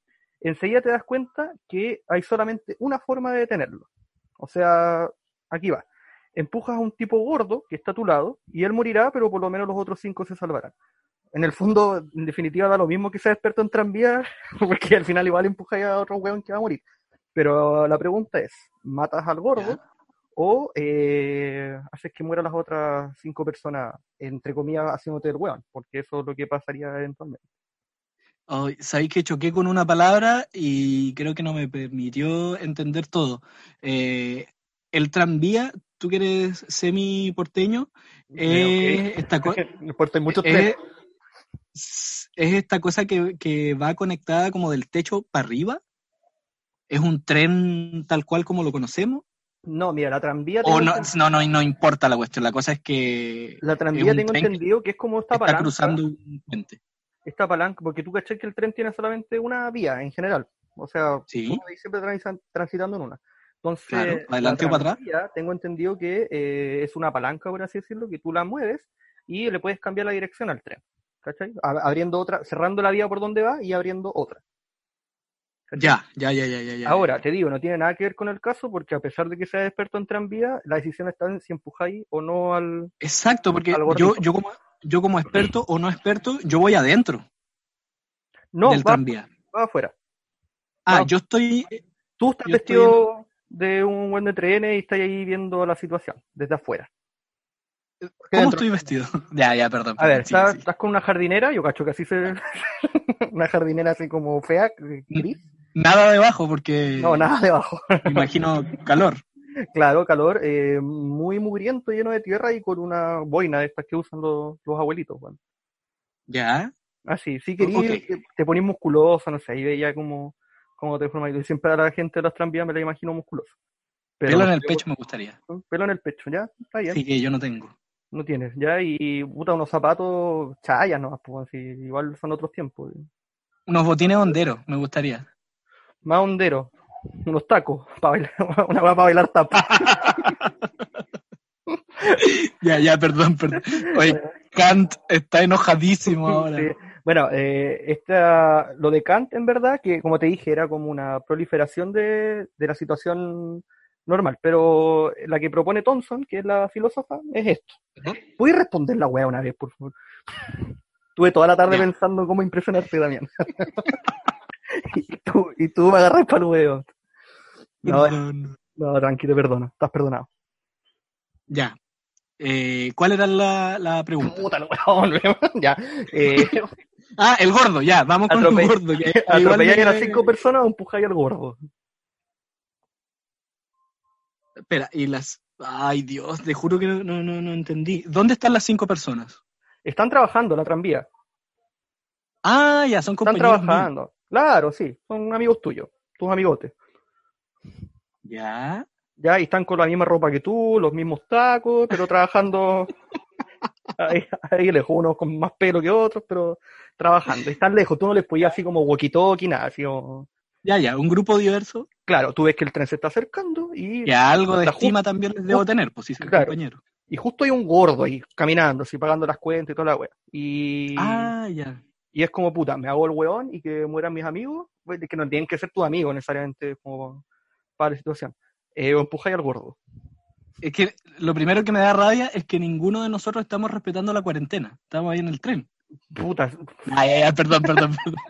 enseguida te das cuenta que hay solamente una forma de detenerlo. O sea, aquí va. empujas a un tipo gordo que está a tu lado y él morirá, pero por lo menos los otros cinco se salvarán. En el fondo, en definitiva, da lo mismo que sea experto en tranvías, porque al final igual empujas a otro weón que va a morir. Pero la pregunta es, ¿matas al gordo o eh, haces que mueran las otras cinco personas, entre comillas, haciéndote el weón? Porque eso es lo que pasaría eventualmente. Oh, Sabéis que choqué con una palabra y creo que no me permitió entender todo. Eh, el tranvía, tú que eres semi porteño, Eh, esta Porque hay muchos es, esta cosa que, que va conectada como del techo para arriba. ¿Es un tren tal cual como lo conocemos? No, mira, la tranvía O no, no, no, no importa la cuestión. La cosa es que la tranvía tengo tren que entendido que es como esta está palanca, cruzando un puente. Esta palanca, porque tú caché que el tren tiene solamente una vía en general. O sea, Sí. siempre transi- transitando en una. Entonces, Claro, la adelante o para atrás. tengo entendido que eh, es una palanca, por así decirlo, que tú la mueves y le puedes cambiar la dirección al tren. ¿Cachai? Abriendo otra, cerrando la vía por donde va y abriendo otra. Ya, ya, ya, ya, ya. Ahora, te digo, no tiene nada que ver con el caso porque a pesar de que seas experto en tranvía, la decisión está en si empujáis o no al... Exacto, porque yo, yo, como, yo como experto o no experto, yo voy adentro No, del va, tranvía. va afuera. Ah, va. yo estoy... Tú estás vestido de un buen de trenes y estás ahí viendo la situación desde afuera. ¿Cómo dentro- estoy vestido? ya, ya, perdón. A ver, sí, estás, sí. estás con una jardinera, yo cacho que así se... una jardinera así como fea, gris. Nada debajo porque No, nada debajo. me imagino calor. Claro, calor, eh, muy mugriento, lleno de tierra y con una boina de estas que usan los, los abuelitos. Bueno. Ya. Así, si querías, Ok. te, te ponís musculoso, no sé, ahí veía como, como te formas. Y siempre a la gente de las tranvías me la imagino musculosa. Pero Pelo en el pecho me gustaría. Pelo en el pecho, ya, está bien. Sí, que yo no tengo. No tienes, ya, y puta, unos zapatos chayas, ¿no? Pues, así, igual son otros tiempos. Unos botines honderos, me gustaría. Más honderos, unos tacos, para bailar, una hueá para bailar tapa. Ya, ya, perdón, perdón. Oye, Kant está enojadísimo ahora. Sí. Bueno, eh, esta, lo de Kant, en verdad, que como te dije, era como una proliferación de, de la situación normal, pero la que propone Thompson, que es la filósofa, es esto. ¿Puedes responder la weá una vez, por favor? Tuve toda la tarde Ya. pensando cómo impresionarte, Damián. y, tú, y tú me agarras para el huevo. No, Perdón. no, tranqui, te perdono, estás perdonado. Ya. Eh, ¿Cuál era la, la pregunta? Puta, ya. Eh, Ah, el gordo, ya, vamos con el gordo. Que ¿Atropelláis a las cinco personas o empujáis al gordo? Espera, y las... Ay, Dios, te juro que no, no, no, no entendí. ¿Dónde están las cinco personas? Están trabajando en la tranvía. Ah, ya, son Están compañeros míos. trabajando. Claro, sí, son amigos tuyos, tus amigotes. Ya. Ya, y están con la misma ropa que tú, los mismos tacos, pero trabajando ahí, ahí lejos, unos con más pelo que otros, pero trabajando. Están lejos, tú no les podías así como walkie-talkie, nada, así como... Ya, ya, un grupo diverso. Claro, tú ves que el tren se está acercando y, Ya algo de estima también les debo tener, pues si son Claro. compañeros. y justo hay un gordo ahí, caminando, así pagando las cuentas y toda la wea. Y, Ah, ya. y es como, puta, me hago el weón y que mueran mis amigos, pues, que no tienen que ser tus amigos necesariamente como para la situación. Eh, o empujáis al gordo. Es que lo primero que me da rabia es que ninguno de nosotros estamos respetando la cuarentena. Estamos ahí en el tren. Puta, Ay, ay, ay, perdón, perdón, perdón.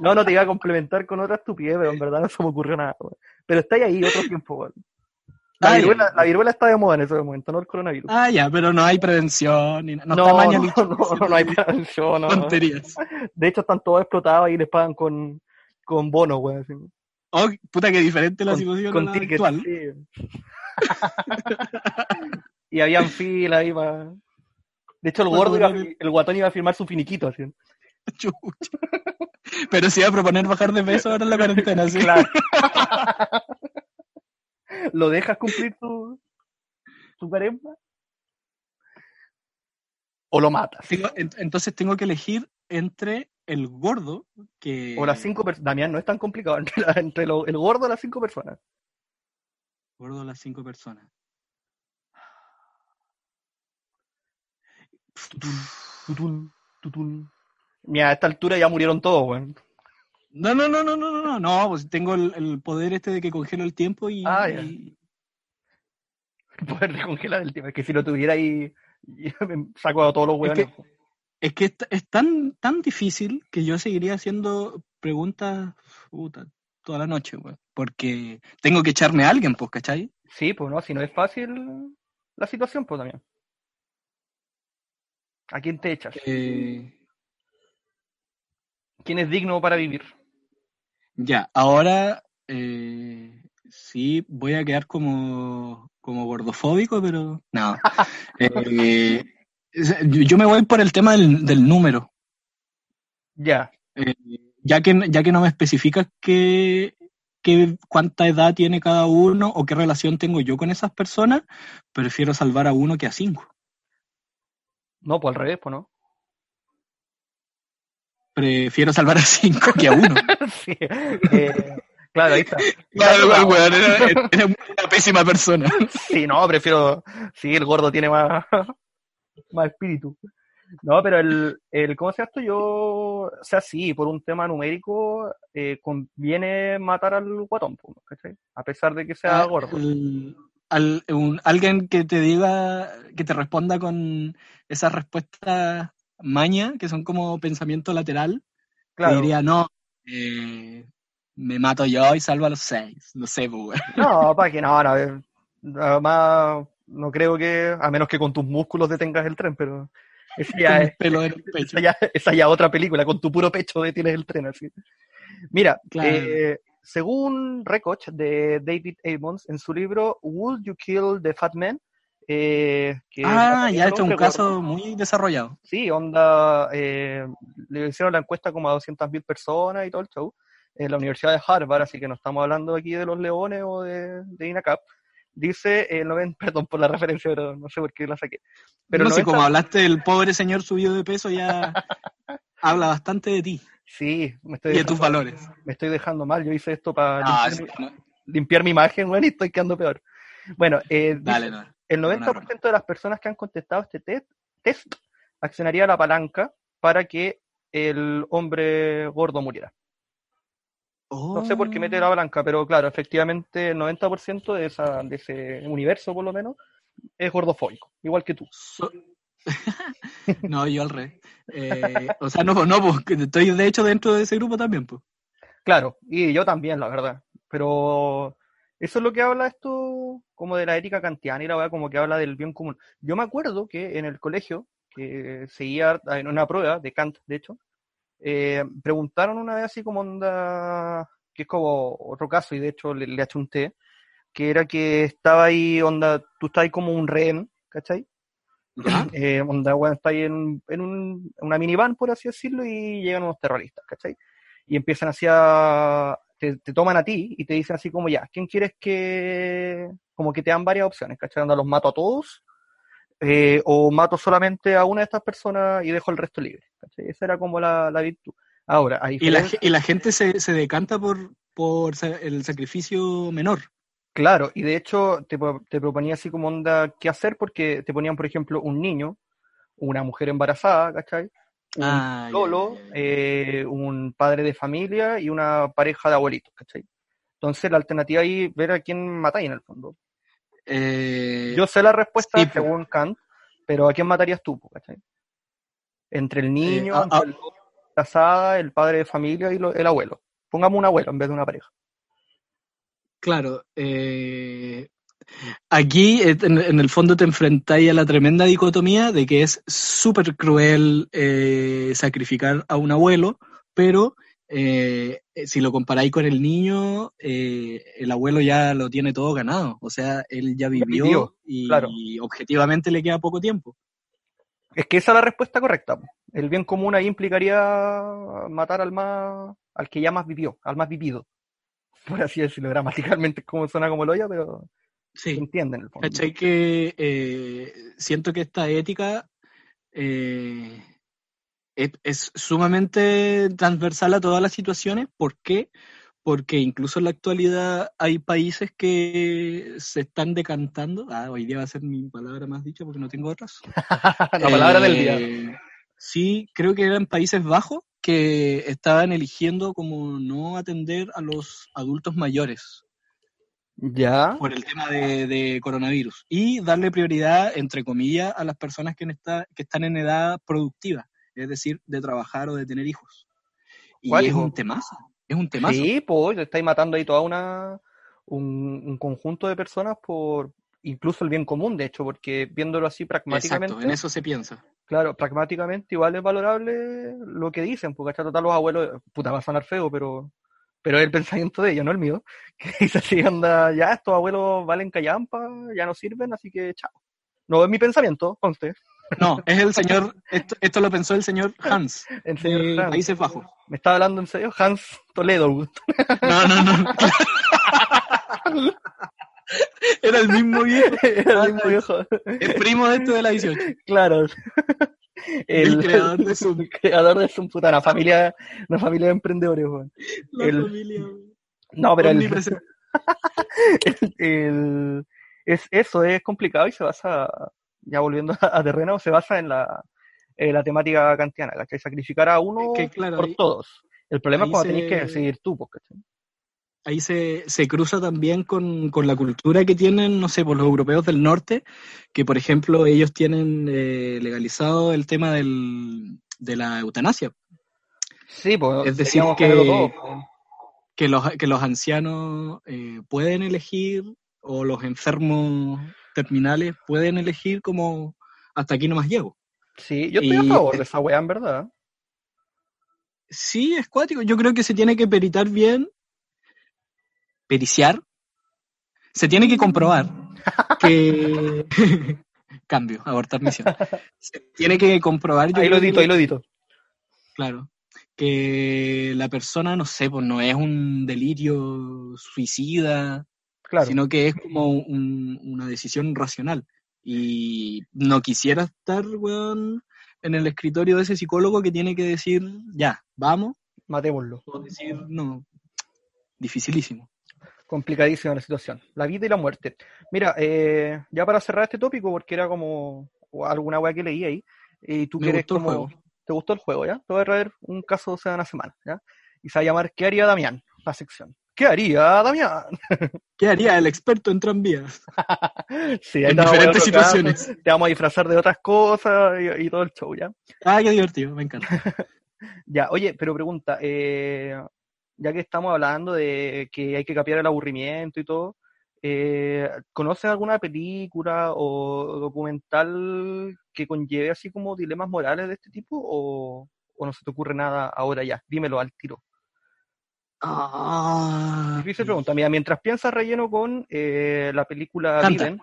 no, no te iba a complementar con otra estupidez, pero en verdad no se me ocurrió nada. Pero está ahí otro tiempo. La, Ah, viruela, la viruela está de moda en ese momento, no el coronavirus. Ah, ya, pero no hay prevención. Ni, no, no, no, no, no hay prevención, tonterías. De hecho, están todos explotados y les pagan con, con bonos, weón. así. Oh, puta que diferente la Con- situación con a la actual. sí. y habían fila ahí para... De hecho, el gordo iba el guatón iba a firmar su finiquito, así. Pero si iba a proponer bajar de peso ahora en la cuarentena, ¿sí? Claro. ¿Lo dejas cumplir tu, tu caresma? ¿O lo matas? Tengo- entonces tengo que elegir entre el gordo, que... O las cinco personas. Damián, no es tan complicado. Entre, la- entre lo- el gordo y las cinco personas. Gordo, las cinco personas. Tutún, tutún. Mira, a esta altura ya murieron todos, weón. No, no, no, no, no, no, no, no, pues tengo el, el poder este de que congelo el tiempo y... Ah, ya. y- poder descongelar el tema. Es que si lo tuviera ahí, me saco a todos los hueones. Es que, es, tan, tan difícil que yo seguiría haciendo preguntas toda la noche, güey. Porque tengo que echarme a alguien, pues, ¿cachai? Sí, pues no, si no es fácil la situación, pues también. ¿A quién te echas? Eh, ¿Quién es digno para vivir? Ya, ahora eh, sí voy a quedar como, como gordofóbico, pero no. Eh, yo me voy por el tema del, número. Ya. ya, que, ya que no me especificas qué, qué, cuánta edad tiene cada uno o qué relación tengo yo con esas personas, prefiero salvar a uno que a cinco. No, pues al revés, pues no. Prefiero salvar a cinco que a uno. sí, eh, claro, ahí está. Claro, era, una pésima persona. sí, no, prefiero. Sí, el gordo tiene más, más espíritu. No, pero el, el ¿cómo se esto? Yo, o sea, sí, por un tema numérico, eh, conviene matar al guatón, ¿cachai? A pesar de que sea ah, gordo. alguien que te diga, que te responda con esas respuestas maña, que son como pensamiento lateral, claro. diría, no, eh, me mato yo y salvo a los seis. No sé, pues, No, para que no, no, además no creo que, a menos que con tus músculos detengas el tren, pero esa ya, es, Esa, ya, otra película, con tu puro pecho detienes el tren así. Mira, eh, según Rekoch de David Ammons, en su libro Would You Kill the Fat Man? Eh, ah, ya ha hecho un caso muy desarrollado. Sí, onda, eh, le hicieron la encuesta como a 200.000 personas y todo el show en la Universidad de Harvard, así que no estamos hablando aquí de los leones o de, de INACAP dice, eh, perdón por la referencia, pero no sé por qué la saqué. Pero no sé, como hablaste del pobre señor subido de peso, ya habla bastante de ti. Sí, me estoy y de tus valores. Me estoy dejando mal, yo hice esto para ah, limpiar, mi imagen, bueno, y estoy quedando peor. Bueno, eh, el 90% de las personas que han contestado este test, test accionaría la palanca para que el hombre gordo muriera. No sé por qué mete la oh. blanca, pero claro, efectivamente el 90% de, esa, de ese universo, por lo menos, es gordofóbico, igual que tú. no, yo al revés. Eh, o sea, no, no, pues, estoy de hecho dentro de ese grupo también, pues. Claro, y yo también, la verdad. Pero eso es lo que habla esto como de la ética kantiana y la verdad como que habla del bien común. Yo me acuerdo que en el colegio, que seguía en una prueba de Kant, de hecho, eh, preguntaron una vez así como onda, que es como otro caso, y de hecho le, le té que era que estaba ahí, onda, tú estás ahí como un rehén, ¿cachai? Eh, onda, bueno, está ahí en, en, un, una minivan, por así decirlo, y llegan unos terroristas, ¿cachai? Y empiezan así a, te, te, toman a ti y te dicen así como, ya, ¿quién quieres que, como que te dan varias opciones, ¿cachai? Onda, los mato a todos, eh, o mato solamente a una de estas personas y dejo el resto libre. Esa era como la, virtud. Ahora, y, la, gente se, se decanta por, por el sacrificio menor. Claro, y de hecho te, te, proponía así como onda qué hacer porque te ponían, por ejemplo, un niño, una mujer embarazada, ¿cachai? Un ah, lolo, eh, un padre de familia y una pareja de abuelitos, ¿cachai? Entonces la alternativa ahí ver a quién matáis en el fondo. Eh, Yo sé la respuesta según Kant, pero ¿a quién matarías tú? Entre el niño, eh, ah, ah. la casada, el padre de familia y el abuelo. Pongamos un abuelo en vez de una pareja. Claro. Eh, aquí, en, el fondo, te enfrentáis a la tremenda dicotomía de que es súper cruel sacrificar a un abuelo, pero eh, eh, si lo comparáis con el niño, eh, el abuelo ya lo tiene todo ganado. O sea, él ya vivió, y, objetivamente le queda poco tiempo. Es que esa es la respuesta correcta. El bien común ahí implicaría matar al más, al que ya más vivió, al más vivido. Por así decirlo, gramaticalmente como suena como lo oye, pero sí. se entiende en el fondo. que siento que esta ética es, sumamente transversal a todas las situaciones. ¿Por qué? Porque incluso en la actualidad hay países que se están decantando. Ah, hoy día va a ser mi palabra más dicha porque no tengo otras. la palabra del día. Eh, sí, creo que eran Países Bajos que estaban eligiendo como no atender a los adultos mayores. Ya. por el tema de, de coronavirus y darle prioridad, entre comillas, a las personas que, en esta- que están en edad productiva, es decir, de trabajar o de tener hijos. Y ¿Cuál es un temazo, es un temazo. Sí, pues estáis matando ahí toda una un, un conjunto de personas por incluso el bien común, de hecho, porque viéndolo así pragmáticamente, Exacto, en eso se piensa. claro, pragmáticamente igual es valorable lo que dicen, porque ¿cachai? total los abuelos, puta, va a sonar feo, pero pero es el pensamiento de ellos, no el mío, que dice así, anda, ya estos abuelos valen callampa, ya no sirven, así que chao. No es mi pensamiento, conste, No, es el señor, esto, esto lo pensó el señor Hans, el señor de Hans. Países Bajos. ¿Me estaba hablando en serio? Hans Toledo. No, no, no. Era el mismo viejo, Era el mismo viejo. el primo de este de la 18. Claro. El creador de Zoom. el creador de Zoom, puta, una familia, una familia de emprendedores, weón. La El- familia. No, pero el, el- el- es eso, es complicado y se basa, ya volviendo a, terreno, se basa en la, en la temática kantiana, ¿cachai? Sacrificar a uno Que claro, por ahí- todos. El problema es cuando se- tenés que decidir tú, pues, ¿cachai? ahí se, se cruza también con, con la cultura que tienen, no sé, por los europeos del norte, que por ejemplo ellos tienen eh, legalizado el tema del, de la eutanasia, Sí, pues, Es decir, que- todo, pues. que los, que los ancianos eh, pueden elegir o los enfermos terminales pueden elegir como hasta aquí nomás llego. Sí, yo estoy a Y- favor de esa weá, en verdad. Sí, es cuático. Yo creo que se tiene que peritar bien, periciar, se tiene que comprobar que... Cambio, abortar misión. Se tiene que comprobar, yo Ahí lo creo que ahí lo edito. Claro. Que la persona, no sé, pues no es un delirio suicida, Claro. sino que es como un- una decisión racional. Y no quisiera estar, weón, en el escritorio de ese psicólogo que tiene que decir, ya, vamos, Matémoslo. o decir, no, dificilísimo. Complicadísima la situación. La vida y la muerte. Mira, eh, ya para cerrar este tópico, porque era como alguna weá que leí ahí, y tú Me quieres gustó el como... juego. ¿Te gustó el juego, ya? Te voy a traer un caso de una semana, ¿ya? Y se va a llamar ¿Qué haría Damián? La sección. ¿Qué haría Damián? ¿Qué haría el experto en tranvías sí, en diferentes caso, situaciones? Te vamos a disfrazar de otras cosas y, y todo el show, ¿ya? Ah, qué divertido, me encanta. Ya, oye, pero pregunta, eh, ya que estamos hablando de que hay que capear el aburrimiento y todo, eh, ¿conoces alguna película o documental que conlleve así como dilemas morales de este tipo o, o no se te ocurre nada ahora ya? Dímelo al tiro. Ah, Difícil pregunta. Mira, mientras piensas relleno con eh, la película Canta. Viven,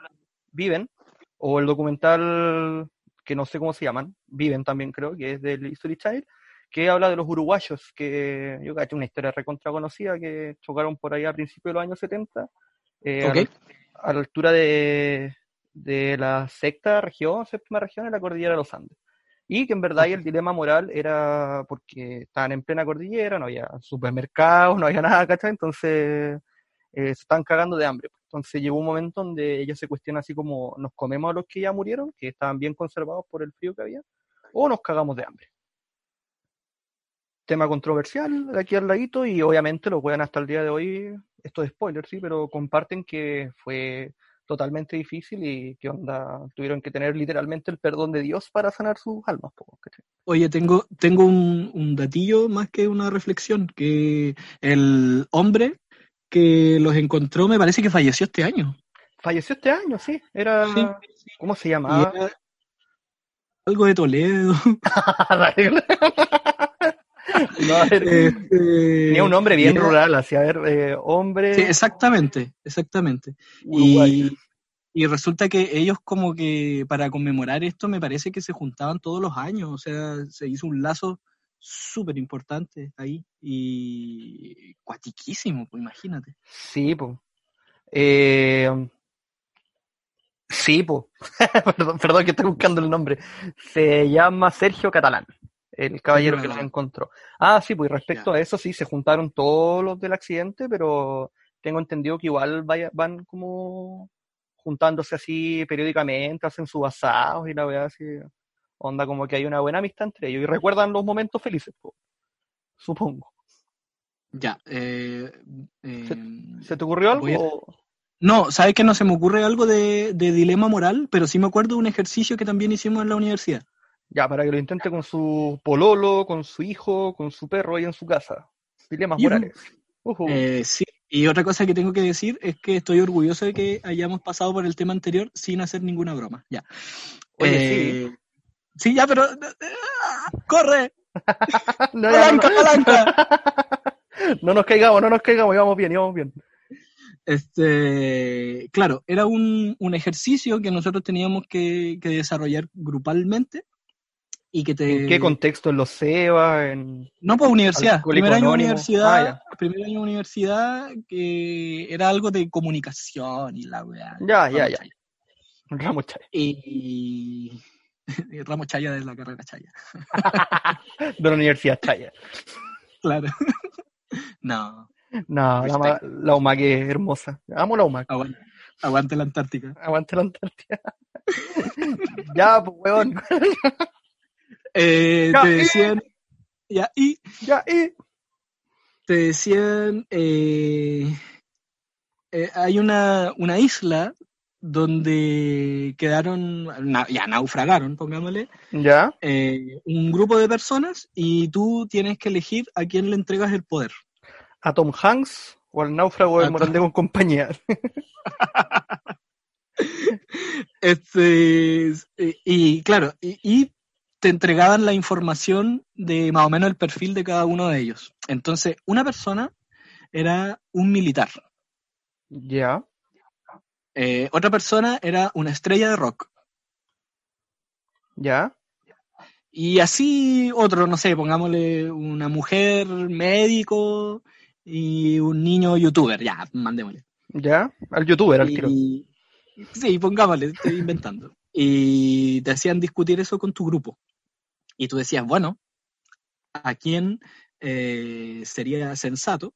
Viven, o el documental que no sé cómo se llaman, Viven también creo, que es del History Child, que habla de los uruguayos, que yo caché una historia recontra conocida que chocaron por ahí a principios de los años 70, eh, a, Ok. la, a la altura de, de la sexta región, séptima región de la cordillera de los Andes. Y que en verdad ahí el dilema moral era porque estaban en plena cordillera, no había supermercados, no había nada, ¿cachai? Entonces eh, se estaban cagando de hambre. Entonces llegó un momento donde ellos se cuestionan así como, ¿nos comemos a los que ya murieron, que estaban bien conservados por el frío que había? ¿O nos cagamos de hambre? Tema controversial de aquí al ladito y obviamente lo pueden hasta el día de hoy, esto es spoiler, sí, pero comparten que fue totalmente difícil y que onda, tuvieron que tener literalmente el perdón de Dios para sanar sus almas. Oye, tengo, tengo un, un datillo más que una reflexión, que el hombre que los encontró me parece que falleció este año. Falleció este año, sí, era, Sí. ¿cómo se llamaba? era algo de Toledo. No, a ver, Este, tenía un nombre bien rural, así, a ver, eh, hombre Sí, exactamente, exactamente. Y, y resulta que ellos como que para conmemorar esto me parece que se juntaban todos los años, o sea, se hizo un lazo súper importante ahí y cuatiquísimo, pues imagínate. Sí, pues. Eh, sí, pues. perdón, perdón que estoy buscando el nombre. Se llama Sergio Catalán, el caballero que los encontró. Ah, sí, pues respecto a eso, sí, se juntaron todos los del accidente, pero tengo entendido que igual vaya- van como juntándose así periódicamente, hacen sus asados y la verdad, así. Onda como que hay una buena amistad entre ellos y recuerdan los momentos felices, po, supongo. Ya, eh, eh, ¿Se te ocurrió a- algo? No, ¿sabes que no se me ocurre algo de, de dilema moral? Pero sí me acuerdo de un ejercicio que también hicimos en la universidad. Ya, para que lo intente con su pololo, con su hijo, con su perro ahí en su casa. Dilemas morales. Eh, sí, y otra cosa que tengo que decir es que estoy orgulloso de que hayamos pasado por el tema anterior sin hacer ninguna broma. Ya. Oye, Eh, sí. ya, pero. ¡Corre! No, ¡Palanca, palanca! no nos caigamos, no nos caigamos, íbamos bien, íbamos bien. Este, claro, era un, un ejercicio que nosotros teníamos que, que desarrollar grupalmente y que te... ¿En qué contexto? ¿En los SEBA? En... No, pues universidad. Primer año Anónimo. universidad, Ah, primer año de universidad, que era algo de comunicación y la weá. Ya, ya, ya. Ramos Chaya. Y, Ramos Chaya de la carrera Chaya. De la Universidad Chaya. Claro. no, No, la, ma- la UMAC es hermosa. Amo la UMAC. aguante, aguante la Antártica. Aguante la Antártida. ya, pues, weón. Eh, Ya, te y- decían, ya, y Ya, y. te decían, eh, eh, hay una, una isla donde quedaron, na- ya naufragaron, pongámosle, Ya. eh, un grupo de personas y tú tienes que elegir a quién le entregas el poder. A Tom Hanks o al náufrago Tom- Morandé con compañía. Este, y, y, claro, y, y te entregaban la información de más o menos el perfil de cada uno de ellos. Entonces, una persona era un militar, Ya. eh, otra persona era una estrella de rock. Ya. Y así otro, no sé, pongámosle una mujer médico y un niño youtuber, ya, mandémosle. Ya. Al youtuber, al tiro. Sí, pongámosle, estoy inventando. Y te hacían discutir eso con tu grupo. Y tú decías, bueno, ¿a quién eh, sería sensato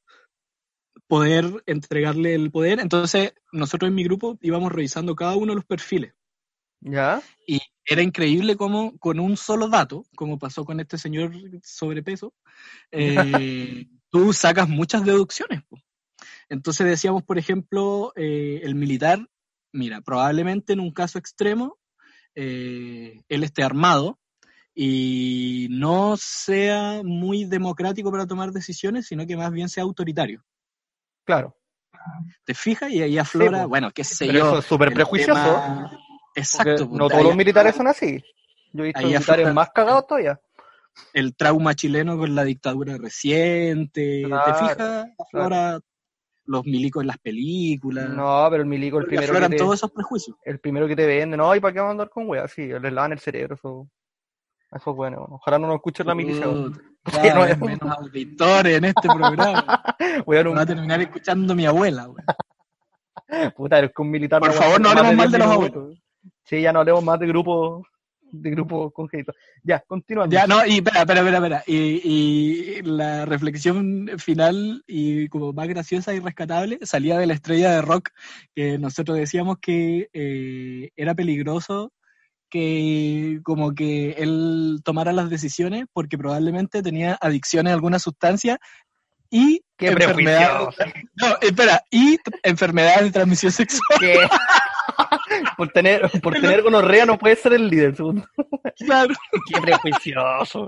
poder entregarle el poder? Entonces, nosotros en mi grupo íbamos revisando cada uno de los perfiles. Ya. Y era increíble cómo con un solo dato, como pasó con este señor sobrepeso, eh, tú sacas muchas deducciones. po. Entonces decíamos, por ejemplo, eh, el militar, mira, probablemente en un caso extremo, eh, él esté armado y no sea muy democrático para tomar decisiones, sino que más bien sea autoritario. Claro. ¿Te fijas? Y ahí aflora, po. bueno, qué sé Pero yo. eso es súper prejuicioso. tema- Exacto. no pues, todos los militares son así. Yo he visto militares aflora- más cagados todavía. el trauma chileno con la dictadura reciente. Claro, ¿Te fijas? Aflora los milicos en las películas. No, pero el milico, el Porque primero, que te, todos esos prejuicios. el primero que te vende. No, ¿y para qué vamos a andar con weas? Sí, les lavan el cerebro. Eso, eso es bueno. Ojalá no nos escuchen la milicia. cada no menos auditores en este programa. Va a terminar escuchando mi abuela. güey. Puta, es que un militar. Por favor, no hablemos mal 10 de los minutos. Sí, ya no hablemos más de grupos de grupos congénitos. Ya, continuando. Ya, no, y espera, espera, espera, espera. Y, y la reflexión final y como más graciosa y rescatable salía de la estrella de rock que nosotros decíamos que eh, era peligroso que como que él tomara las decisiones porque probablemente tenía adicciones a alguna sustancia y Qué enfermedades no, espera, y enfermedades de transmisión sexual. Por tener, por tener gonorrea no puede ser el líder, segundo. Claro, Qué prejuicioso.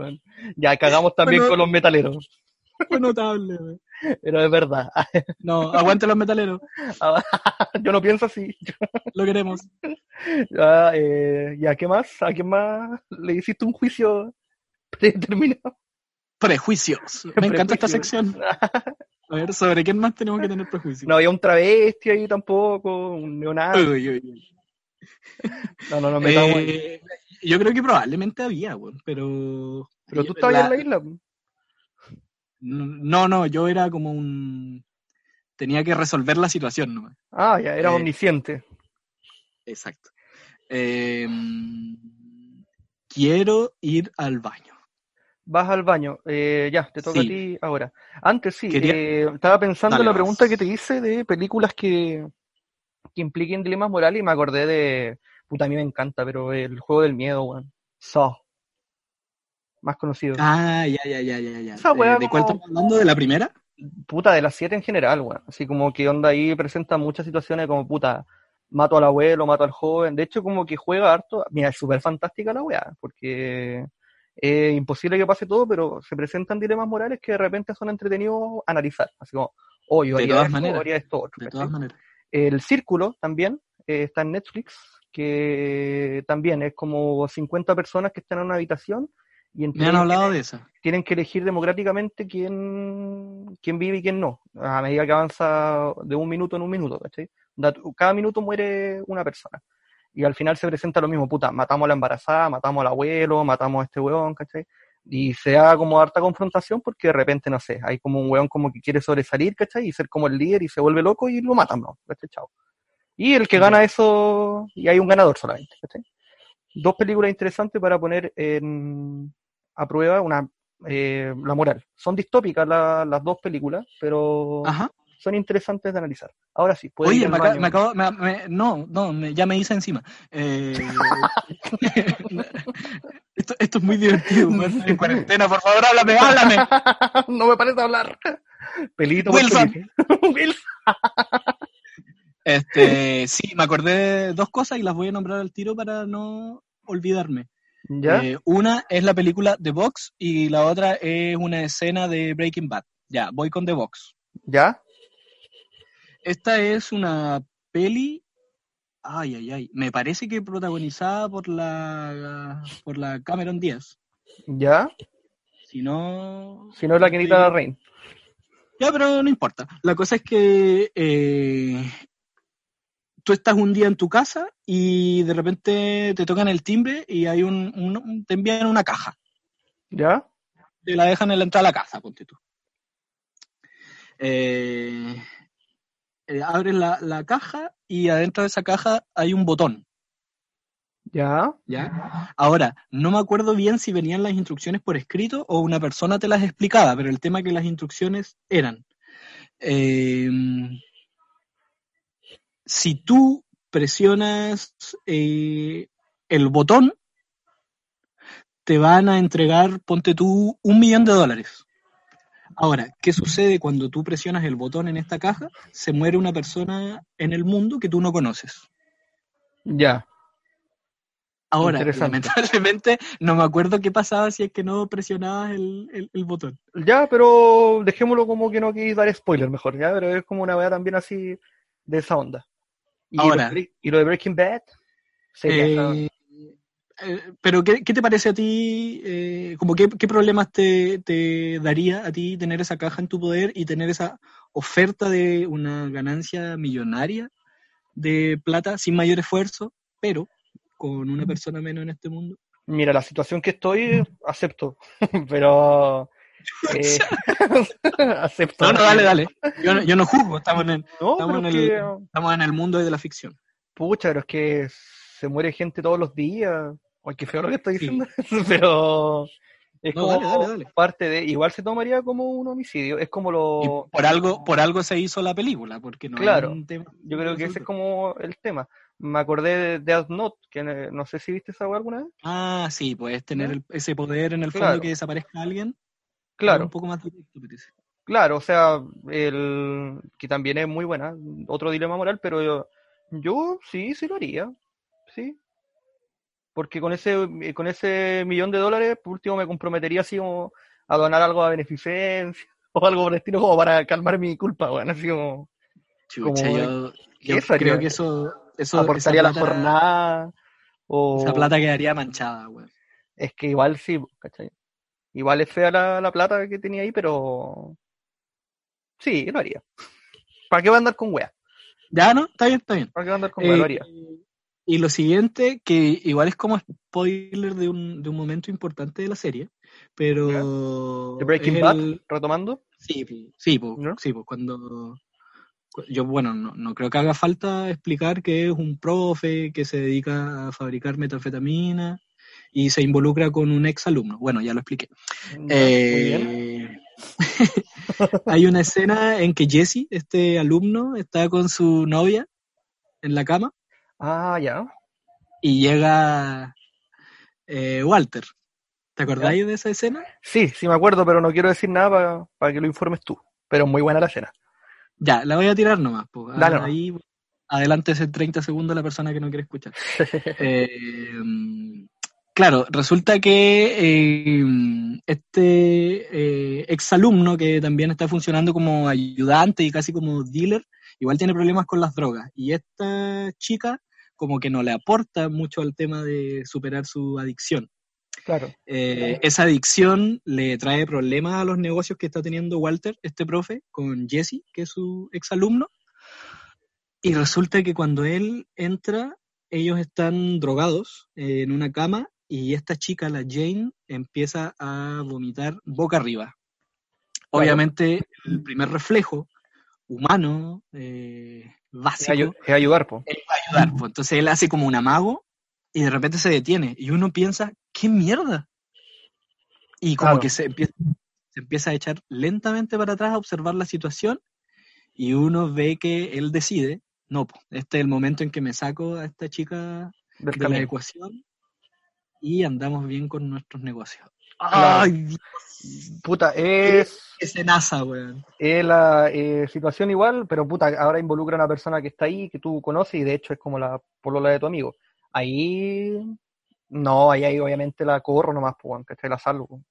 Ya cagamos también Bueno. con los metaleros. Fue notable. güey. Pero es verdad. No, aguante los metaleros, Yo no pienso así. lo queremos. Ya, eh, ya, ¿qué más? ¿A quién más le hiciste un juicio predeterminado? Prejuicios. Me encanta esta sección. A ver, ¿sobre quién más tenemos que tener prejuicios? No había un travesti ahí tampoco, un neonazi. Uy, uy, uy. No, no, no ahí. Eh, yo creo que probablemente había, pero... Pero tú estabas en la isla. No, no, yo era como un... Tenía que resolver la situación, ¿no? Ah, ya, era Eh, omnisciente. Exacto. Eh, quiero ir al baño. Vas al baño. Eh, ya, te toca Sí. a ti ahora. Antes sí, Quería- eh, estaba pensando Dale, en la vas. pregunta que te hice de películas que, que impliquen dilemas morales y me acordé de. Puta, a mí me encanta, pero el juego del miedo, weón. Saw. Más conocido. Ah, ya, ya, ya, ya, ya. Esa Eh, ¿De cuál como- estamos hablando? ¿De la primera? puta, de las siete en general, weón. Así como que onda ahí presenta muchas situaciones como, puta, mato al abuelo, mato al joven. De hecho, como que juega harto. Mira, es súper fantástica la weá, porque es imposible que pase todo, pero se presentan dilemas morales que de repente son entretenidos analizar. Así como, oh, yo De haría todas esto, maneras. haría esto otro. De todas maneras. El Círculo también eh, está en Netflix, que también es como 50 personas que están en una habitación y Me han ellos hablado tienen, de esa. tienen que elegir democráticamente quién, quién vive y quién no, a medida que avanza de un minuto en un minuto, ¿cachai? Da- Cada minuto muere una persona. Y al final se presenta lo mismo, puta, matamos a la embarazada, matamos al abuelo, matamos a este weón, ¿cachai? Y se da como harta confrontación porque de repente, no sé, hay como un weón como que quiere sobresalir, ¿cachai? Y ser como el líder y se vuelve loco y lo matan, ¿no? ¿cachai? Chao. Y el que gana eso, y hay un ganador solamente, ¿cachai? Dos películas interesantes para poner en, a prueba una, eh, la moral. Son distópicas la- las dos películas, pero Ajá. son interesantes de analizar. Ahora sí, puede ir Oye, me, acabo, me- me- no, no, ya me hice encima. Eh, esto, esto es muy divertido. En cuarentena, por favor, háblame, háblame. no me parece hablar. Pelito Wilson. Wilson. Este, sí, me acordé de dos cosas y las voy a nombrar al tiro para no olvidarme. ¿Ya? Eh, una es la película The Box y la otra es una escena de Breaking Bad. Ya, voy con The Box. ¿Ya? Esta es una peli, ay, ay, ay, me parece que protagonizada por la, por la Cameron Díaz. ¿Ya? Si no... Si no es la necesita la reina. Ya, pero no importa. La cosa es que eh, tú estás un día en tu casa y de repente te tocan el timbre y hay un, un- te envían una caja. ¿Ya? Te la dejan en la entrada a la casa, ponte tú. Eh, eh, abres la, la caja y adentro de esa caja hay un botón. ¿Ya? ¿ya? Ahora, no me acuerdo bien si venían las instrucciones por escrito o una persona te las explicaba, pero el tema es que las instrucciones eran, eh, si tú presionas eh, el botón, te van a entregar, ponte tú, un millón de dólares. Ahora, ¿qué sucede cuando tú presionas el botón en esta caja? Se muere una persona en el mundo que tú no conoces. Ya. Ahora, lamentablemente, no me acuerdo qué pasaba si es que no presionabas el, el- el botón. Ya, pero dejémoslo como que no queréis dar spoiler mejor, ¿ya? Pero es como una weá también así de esa onda. Y Ahora. lo, y lo de Breaking Bad. Eh, eh, pero, ¿qué, qué te parece a ti? eh, como qué, qué problemas te, te daría a ti tener esa caja en tu poder y tener esa oferta de una ganancia millonaria de plata sin mayor esfuerzo, pero con una persona menos en este mundo? Mira, la situación que estoy, acepto. pero. Eh, acepto. No, no, dale, dale. Yo no, yo no juzgo, estamos en el, No, estamos en el- que, estamos en el mundo de la ficción. pucha, pero es que se muere gente todos los días. Ay, qué feo lo que estoy Sí. diciendo. pero es No, como dale, dale, dale. parte de. Igual se tomaría como un homicidio. Es como Y lo. por algo, por algo se hizo la película, porque no Claro. un tema. Yo creo que ese es como el tema. Me acordé de Death Note, que no sé si viste esa alguna vez. Ah, sí, puedes tener ese poder en el fondo Claro. que desaparezca alguien. Claro. Un poco más directo, parece. Claro, o sea, el que también es muy buena, otro dilema moral, pero yo, yo sí, sí lo haría, sí. Porque con ese, con ese millón de dólares, por último me comprometería así como a donar algo a beneficencia o algo por el estilo como para calmar mi culpa, bueno, así como Chucha, Como- yo, creo que eso, eso aportaría esa la plata- jornada o Esa plata quedaría manchada, güey. es que igual sí, ¿cachai? Igual es fea la, la plata que tenía ahí, pero sí, lo haría. ¿Para qué va a andar con wea? Ya, ¿no? Está bien, está bien. ¿Para qué va a andar con wea? Eh, Lo haría. y lo siguiente, que igual es como spoiler de un, de un momento importante de la serie, pero... ¿De Breaking es Bad? el- Retomando. Sí, sí, sí, pues cuando... cu- Yo, bueno, no, no creo que haga falta explicar que es un profe que se dedica a fabricar metanfetamina y se involucra con un ex alumno. Bueno, ya lo expliqué. Eh, hay una escena en que Jesse, este alumno, está con su novia en la cama Ah, ya. y llega eh, Walter. ¿Te acordáis de esa escena? Sí, sí me acuerdo, pero no quiero decir nada para que lo informes tú. pero muy buena la escena. Ya, la voy a tirar nomás. Pues. Dale nomás. Ahí, adelante ese 30 segundos la persona que no quiere escuchar. Eh, claro, resulta que eh, este eh, exalumno que también está funcionando como ayudante y casi como dealer, igual tiene problemas con las drogas. Y esta chica como que no le aporta mucho al tema de superar su adicción. Claro. Eh, esa adicción le trae problemas a los negocios que está teniendo Walter, este profe, con Jesse, que es su exalumno. Y resulta que cuando él entra, ellos están drogados eh, en una cama y esta chica, la Jane, empieza a vomitar boca arriba. Obviamente, el primer reflejo humano, eh, Es, básico, ayu- es ayudar, po. él va a ayudar. pues. Entonces él hace como un amago y de repente se detiene. Y uno piensa, ¿qué mierda? Y como Claro. que se empieza, se empieza a echar lentamente para atrás a observar la situación y uno ve que él decide, no, po, este es el momento en que me saco a esta chica Del de la ecuación y andamos bien con nuestros negocios. ¡Ay, Dios! Puta, es, Ese NASA, weón. es la eh, situación igual, pero puta, ahora involucra a una persona que está ahí, que tú conoces, y de hecho es como la polola de tu amigo. Ahí, no, ahí, ahí obviamente la corro nomás, pues, weón, que la salvo.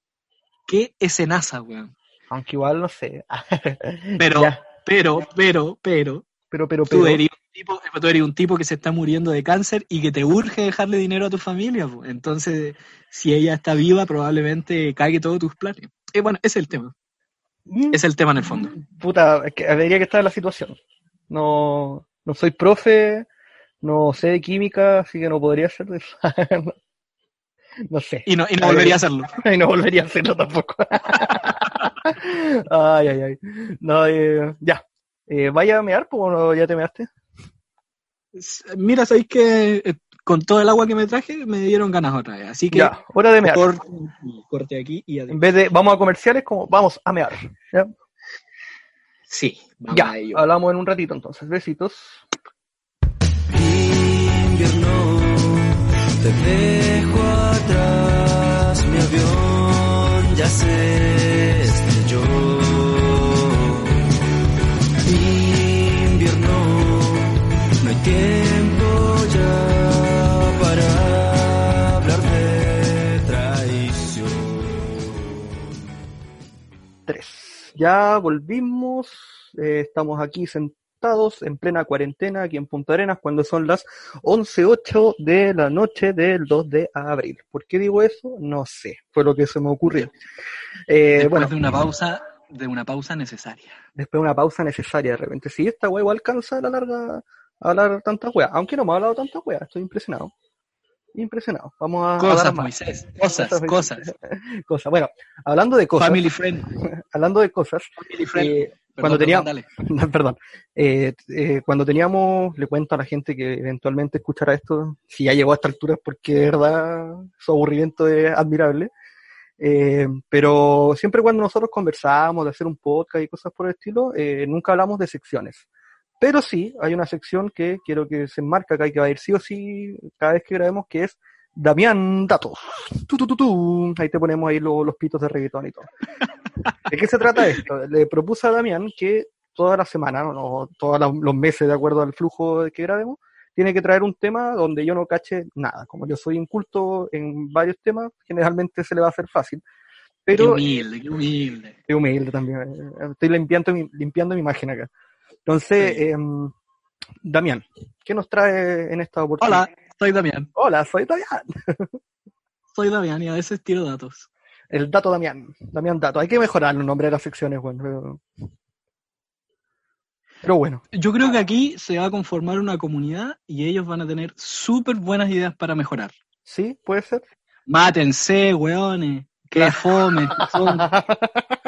¿Qué ese NASA, weón? Aunque igual no sé. Pero, pero, pero, pero, pero, pero, Tú pero. Tipo, tú eres un tipo que se está muriendo de cáncer y que te urge dejarle dinero a tu familia. po. Entonces, si ella está viva, probablemente cague todos tus planes. Eh, bueno, ese es el tema. Mm, Es el tema en el fondo. Puta, es que debería que estar en la situación. No, no soy profe, no sé de química, así que no podría hacer de no, sé. Y no, y no volvería a hacerlo. Y no volvería a hacerlo tampoco. ay, ay, ay. No, eh, ya. Eh, ¿Vaya a mear? ¿O no, ya te measte? Mira, sabéis que eh, con todo el agua que me traje me dieron ganas otra vez. Así que Ya, hora de mear. corte, aquí, corte aquí y adiós. En vez de vamos a comerciales, como vamos a mear. ¿ya? Sí, vamos Ya, a ello. hablamos en un ratito entonces. Besitos. invierno te dejo atrás mi avión ya se estrelló Ya volvimos. eh, estamos aquí sentados en plena cuarentena aquí en Punta Arenas cuando son las 11.08 de la noche del 2 de abril. ¿Por qué digo eso? No sé. Fue lo que se me ocurrió. Eh, Después bueno, de una pausa, de una pausa necesaria. después de una pausa necesaria de repente. Si esta igual alcanza a la larga a hablar tantas weas. Aunque no me ha hablado tantas weas. Estoy impresionado. Impresionado. Vamos a, a Cosas, dar más. Moisés. Cosas, cosas. Cosas. Bueno, hablando de cosas. Family friend. Hablando de cosas. Family friend. eh, Perdón, cuando tenía- perdón, dale. Perdón. Eh, eh, cuando teníamos, le cuento a la gente que eventualmente escuchará esto, si ya llegó a esta altura es porque de verdad su aburrimiento es admirable. Eh, pero siempre cuando nosotros conversábamos de hacer un podcast y cosas por el estilo, nunca hablamos de secciones. Pero sí, hay una sección que quiero que se enmarca acá y que va a ir sí o sí cada vez que grabemos, que es Damián Datos. Tu, tu, tu. Ahí te ponemos ahí lo- los pitos de reggaetón y todo. ¿De qué se trata esto? Le propuse a Damián que toda la semana, o todos los meses, de acuerdo al flujo que grabemos, tiene que traer un tema donde yo no cache nada. Como yo soy inculto en varios temas, generalmente se le va a hacer fácil. Qué Pero humilde, qué humilde. Qué humilde también. eh, Estoy limpiando limpiando mi imagen acá. Entonces, Sí. em, Damián, ¿qué nos trae en esta oportunidad? Hola, soy Damián. Hola, soy Damián. Soy Damián y a veces tiro datos. El dato Damián. Damián Dato. Hay que mejorar el nombre de las secciones, bueno. Pero, pero bueno, Yo creo que aquí se va a conformar una comunidad y ellos van a tener súper buenas ideas para mejorar. sí, puede ser. Mátense, weones. Qué fome. son.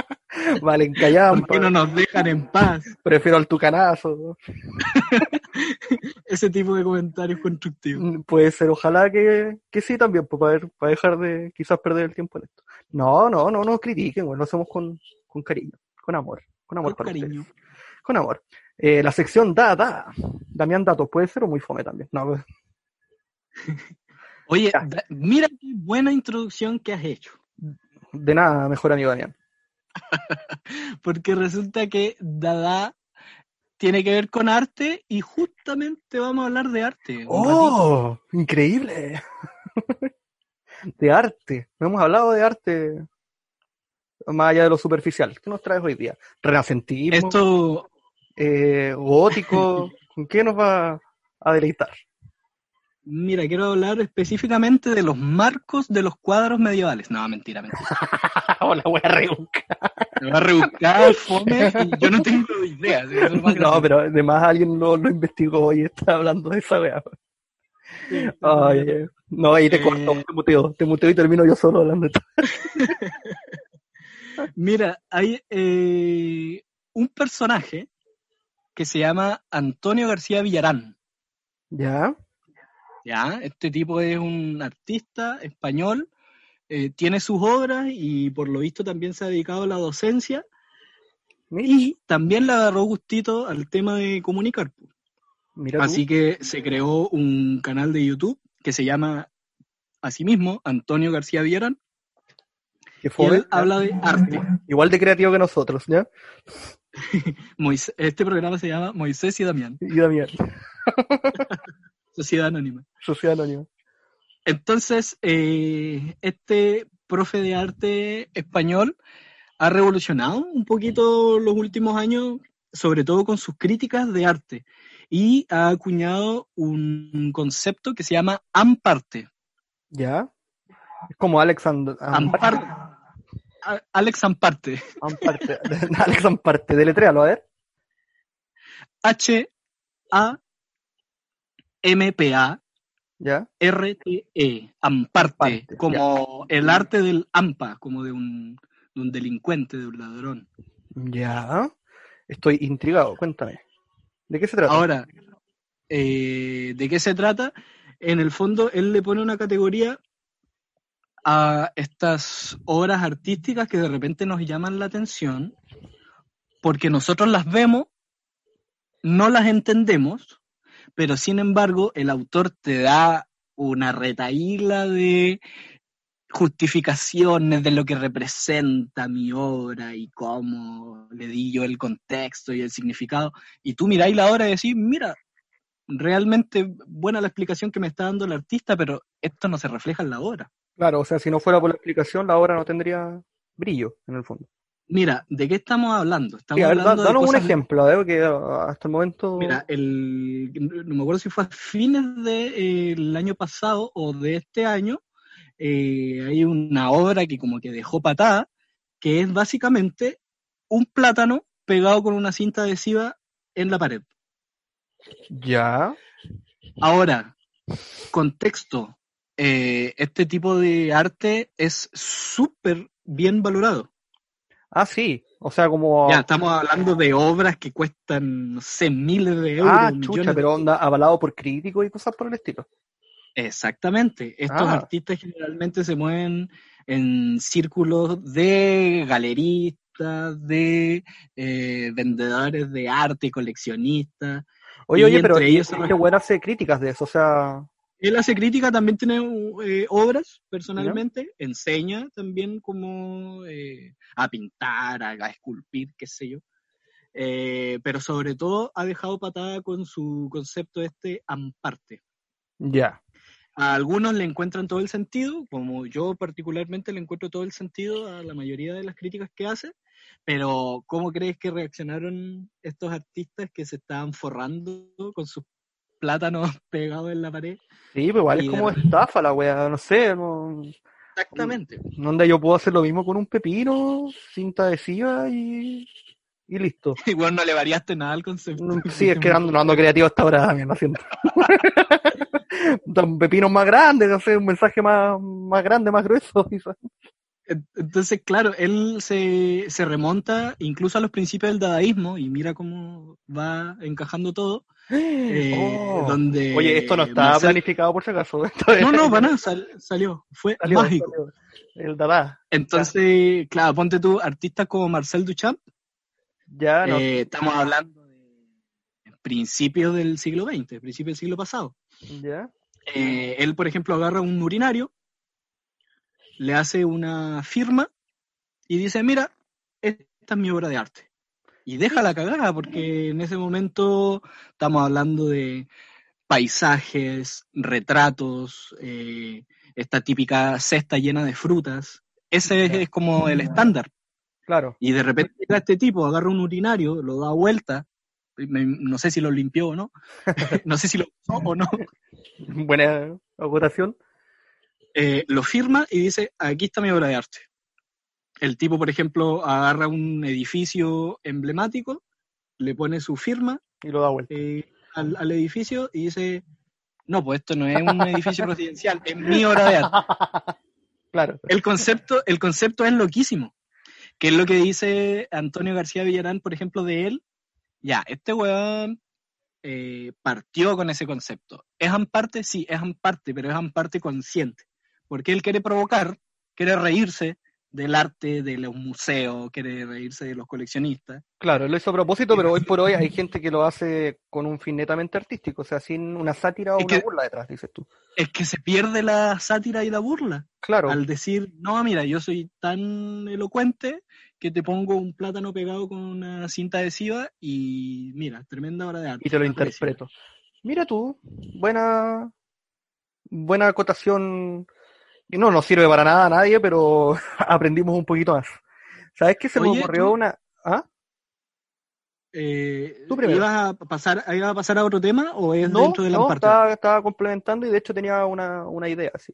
vale, en ¿Por qué no nos dejan en paz? Prefiero al tucanazo. Ese tipo de comentarios constructivos. Mm, Puede ser, ojalá que, que sí también, pues, para, ver- para dejar de quizás perder el tiempo en esto. No, no, no nos critiquen, bueno, lo hacemos con, con cariño, con amor, con amor Con para cariño. ustedes. Con amor. Eh, la sección da, da. Damián Datos, puede ser o muy fome también. No, pues, Oye, da- mira qué buena introducción que has hecho. de nada, mejor amigo Damián. Porque resulta que Dada tiene que ver con arte y justamente vamos a hablar de arte. ratito. ¡Oh! Increíble. de arte. No hemos hablado de arte más allá de lo superficial. ¿Qué nos traes hoy día? Renacentismo, Esto, eh, gótico. ¿Con qué nos va a deleitar? Mira, quiero hablar específicamente de los marcos de los cuadros medievales. No, mentira, mentira. Hola, wea rebusca. Me va a rebuscar, fome, yo no tengo idea. No, pero además alguien lo, lo investigó y está hablando de esa wea. Ay, eh, no, ahí te Eh. corto, te muteo, te muteo y termino yo solo hablando. Mira, hay eh, un personaje que se llama Antonio García Villarán. ¿Ya? ¿Ya? Este tipo es un artista español, eh, tiene sus obras y por lo visto también se ha dedicado a la docencia y también le agarró gustito al tema de comunicar. mira. Así que se creó un canal de YouTube que se llama asimismo Antonio García Villarán que él habla de arte. igual de creativo que nosotros, ¿ya? Este programa se llama Moisés y Damián, Y Damián, Sociedad Anónima. Sociedad Anónima. Entonces, eh, este profe de arte español ha revolucionado un poquito los últimos años, sobre todo con sus críticas de arte, y ha acuñado un concepto que se llama amparte. ¿Ya? Es como Alex And- Amparte. A- Alex Amparte. Amparte. Alex Amparte, deletréalo, a ver. ¿Ya? R-T-E, Amparte, Amparte, como el arte del AMPA, como de un, de un delincuente, de un ladrón. Ya. Estoy intrigado, cuéntame. ¿De qué se trata? Ahora, eh, ¿de qué se trata? En el fondo, él le pone una categoría a estas obras artísticas que de repente nos llaman la atención, porque nosotros las vemos, no las entendemos, pero sin embargo el autor te da una retaíla de justificaciones de lo que representa mi obra y cómo le di yo el contexto y el significado. Y tú miráis la obra y decís, mira, realmente buena la explicación que me está dando el artista, pero esto no se refleja en la obra. Claro, o sea, si no fuera por la explicación, la obra no tendría brillo, en el fondo. Mira, ¿de qué estamos hablando? Estamos da- hablando de danos un ejemplo, ver, que hasta el momento... Mira, el, no me acuerdo si fue a fines del año pasado o de este año, eh, hay una obra que como que dejó patada, que es básicamente un plátano pegado con una cinta adhesiva en la pared. Ya. Ahora, contexto, eh, este tipo de arte es súper bien valorado. Ah, sí. O sea, como... Ya, estamos hablando de obras que cuestan, no sé, miles de euros. ah, chucha, de pero onda avalado por críticos y cosas por el estilo. Exactamente. Estos Ah. artistas generalmente se mueven en círculos de galeristas, de eh, vendedores de arte, coleccionistas. Oye, Y oye, pero ellos se este weón hace críticas de eso, o sea... Él hace crítica, también tiene eh, obras personalmente, enseña también como eh, a pintar, a, a esculpir, qué sé yo. Eh, pero sobre todo ha dejado patada con su concepto este amparte. Ya. A algunos le encuentran todo el sentido, como yo particularmente le encuentro todo el sentido a la mayoría de las críticas que hace, pero ¿cómo crees que reaccionaron estos artistas que se estaban forrando con sus plátanos pegados en la pared? Sí, pero igual Y es como estafa la wea, no sé, no... Exactamente. Onda yo puedo hacer lo mismo con un pepino, cinta adhesiva y... y listo. Igual no le variaste nada al concepto. Mm, Sí, es que ando, no ando creativo hasta ahora, Damián, lo siento. Un pepino más grande, no sé, un mensaje más, más grande, más grueso. quizás. En- Entonces, claro, él se, se remonta incluso a los principios del dadaísmo y mira cómo va encajando todo. eh, Oh. donde Oye, esto no está Marcel- planificado por si acaso. Es- No, no, para nada, sal- salió. Fue salió, mágico. salió. El Dada. Entonces, claro, ponte tú, artistas como Marcel Duchamp, Ya, no. eh, estamos hablando de principios del siglo XX, principios del siglo pasado. Ya. Eh, él, por ejemplo, agarra un urinario, le hace una firma y dice, mira, esta es mi obra de arte. Y deja la cagada, porque en ese momento estamos hablando de paisajes, retratos, eh, esta típica cesta llena de frutas. Ese es, es como el estándar. Claro. Y de repente llega este tipo, agarra un urinario, lo da vuelta, no sé si lo limpió o no, no sé si lo usó o no, Buena acotación. Eh, lo firma y dice, aquí está mi obra de arte. El tipo, por ejemplo, agarra un edificio emblemático, le pone su firma Y lo da vuelta. eh, al, al edificio y dice, no, pues esto no es un edificio residencial, es mi obra de arte. Claro. El concepto, el concepto es loquísimo. Que es lo que dice Antonio García Villarán, por ejemplo, de él. Ya, este weón eh, partió con ese concepto. ¿Es Amparte? Sí, es Amparte, pero es Amparte consciente. Porque él quiere provocar, quiere reírse del arte, de los museos, quiere reírse de los coleccionistas. Claro, lo hizo a propósito, pero hoy por hoy hay gente que lo hace con un fin netamente artístico, o sea, sin una sátira o Es una que- burla detrás, dices tú. Es que se pierde la sátira y la burla. Claro, Al decir, no, mira, yo soy tan elocuente que te pongo un plátano pegado con una cinta adhesiva y mira, tremenda obra de arte. y te lo interpreto. Mira tú, buena, buena acotación. Y no nos sirve para nada a nadie, pero aprendimos un poquito más. ¿Sabes qué se me Oye, ocurrió tú- una? ¿Ah? Eh, Tú primero. ¿ibas a pasar, ibas a pasar a otro tema o es No, dentro de la no, parte? estaba, estaba complementando y de hecho tenía una, una idea, sí.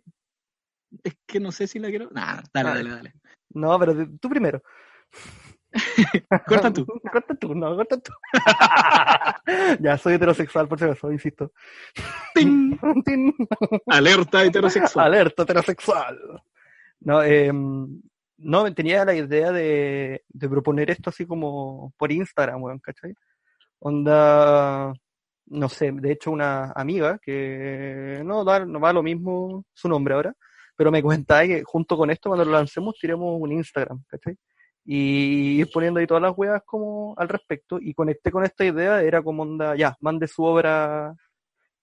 Es que no sé si la quiero. Nah, dale, Ah. dale, dale. No, pero tú primero. Corta tú. corta tú, no, corta tú. ya, soy heterosexual, por si acaso, insisto. ¡Ting! Tin. Alerta heterosexual. Alerta heterosexual. No, eh, no, tenía la idea de, de proponer esto así como por Instagram, weón, ¿cachai? Onda, no sé, de hecho una amiga que no da, no va lo mismo su nombre ahora, pero me comentaba que junto con esto, cuando lo lancemos, tiremos un Instagram, ¿cachai? Y ir poniendo ahí todas las weas como al respecto, y conecté con esta idea, era como onda, ya, mande su obra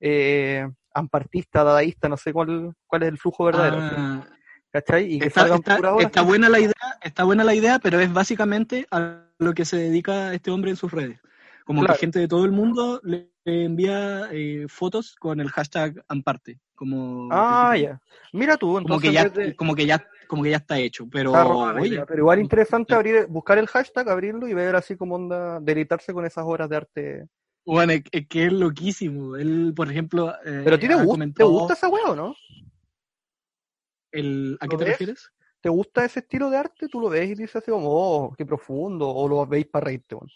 eh, ampartista, dadaísta, no sé cuál, cuál es el flujo verdadero. Ah, ¿cachai? Y que está, salgan está- obras está buena la idea, está buena la idea, pero es básicamente a lo que se dedica este hombre en sus redes. Como Claro. que gente de todo el mundo le envía eh, fotos con el hashtag Amparte. Como, Ah, ya. Mira tú, como entonces que ya, de- como que ya, como que ya está hecho. Pero está oye, pero igual interesante abrir, buscar el hashtag, abrirlo y ver así como onda, deleitarse con esas obras de arte. bueno, es, es que es loquísimo. Él, por ejemplo, eh, Pero te gusta, ¿te comentado gusta esa wea o no? el, ¿a ¿Lo qué te ves? refieres? ¿Te gusta ese estilo de arte? Tú lo ves y dices así como, oh, qué profundo, o lo veis para reírte, weón.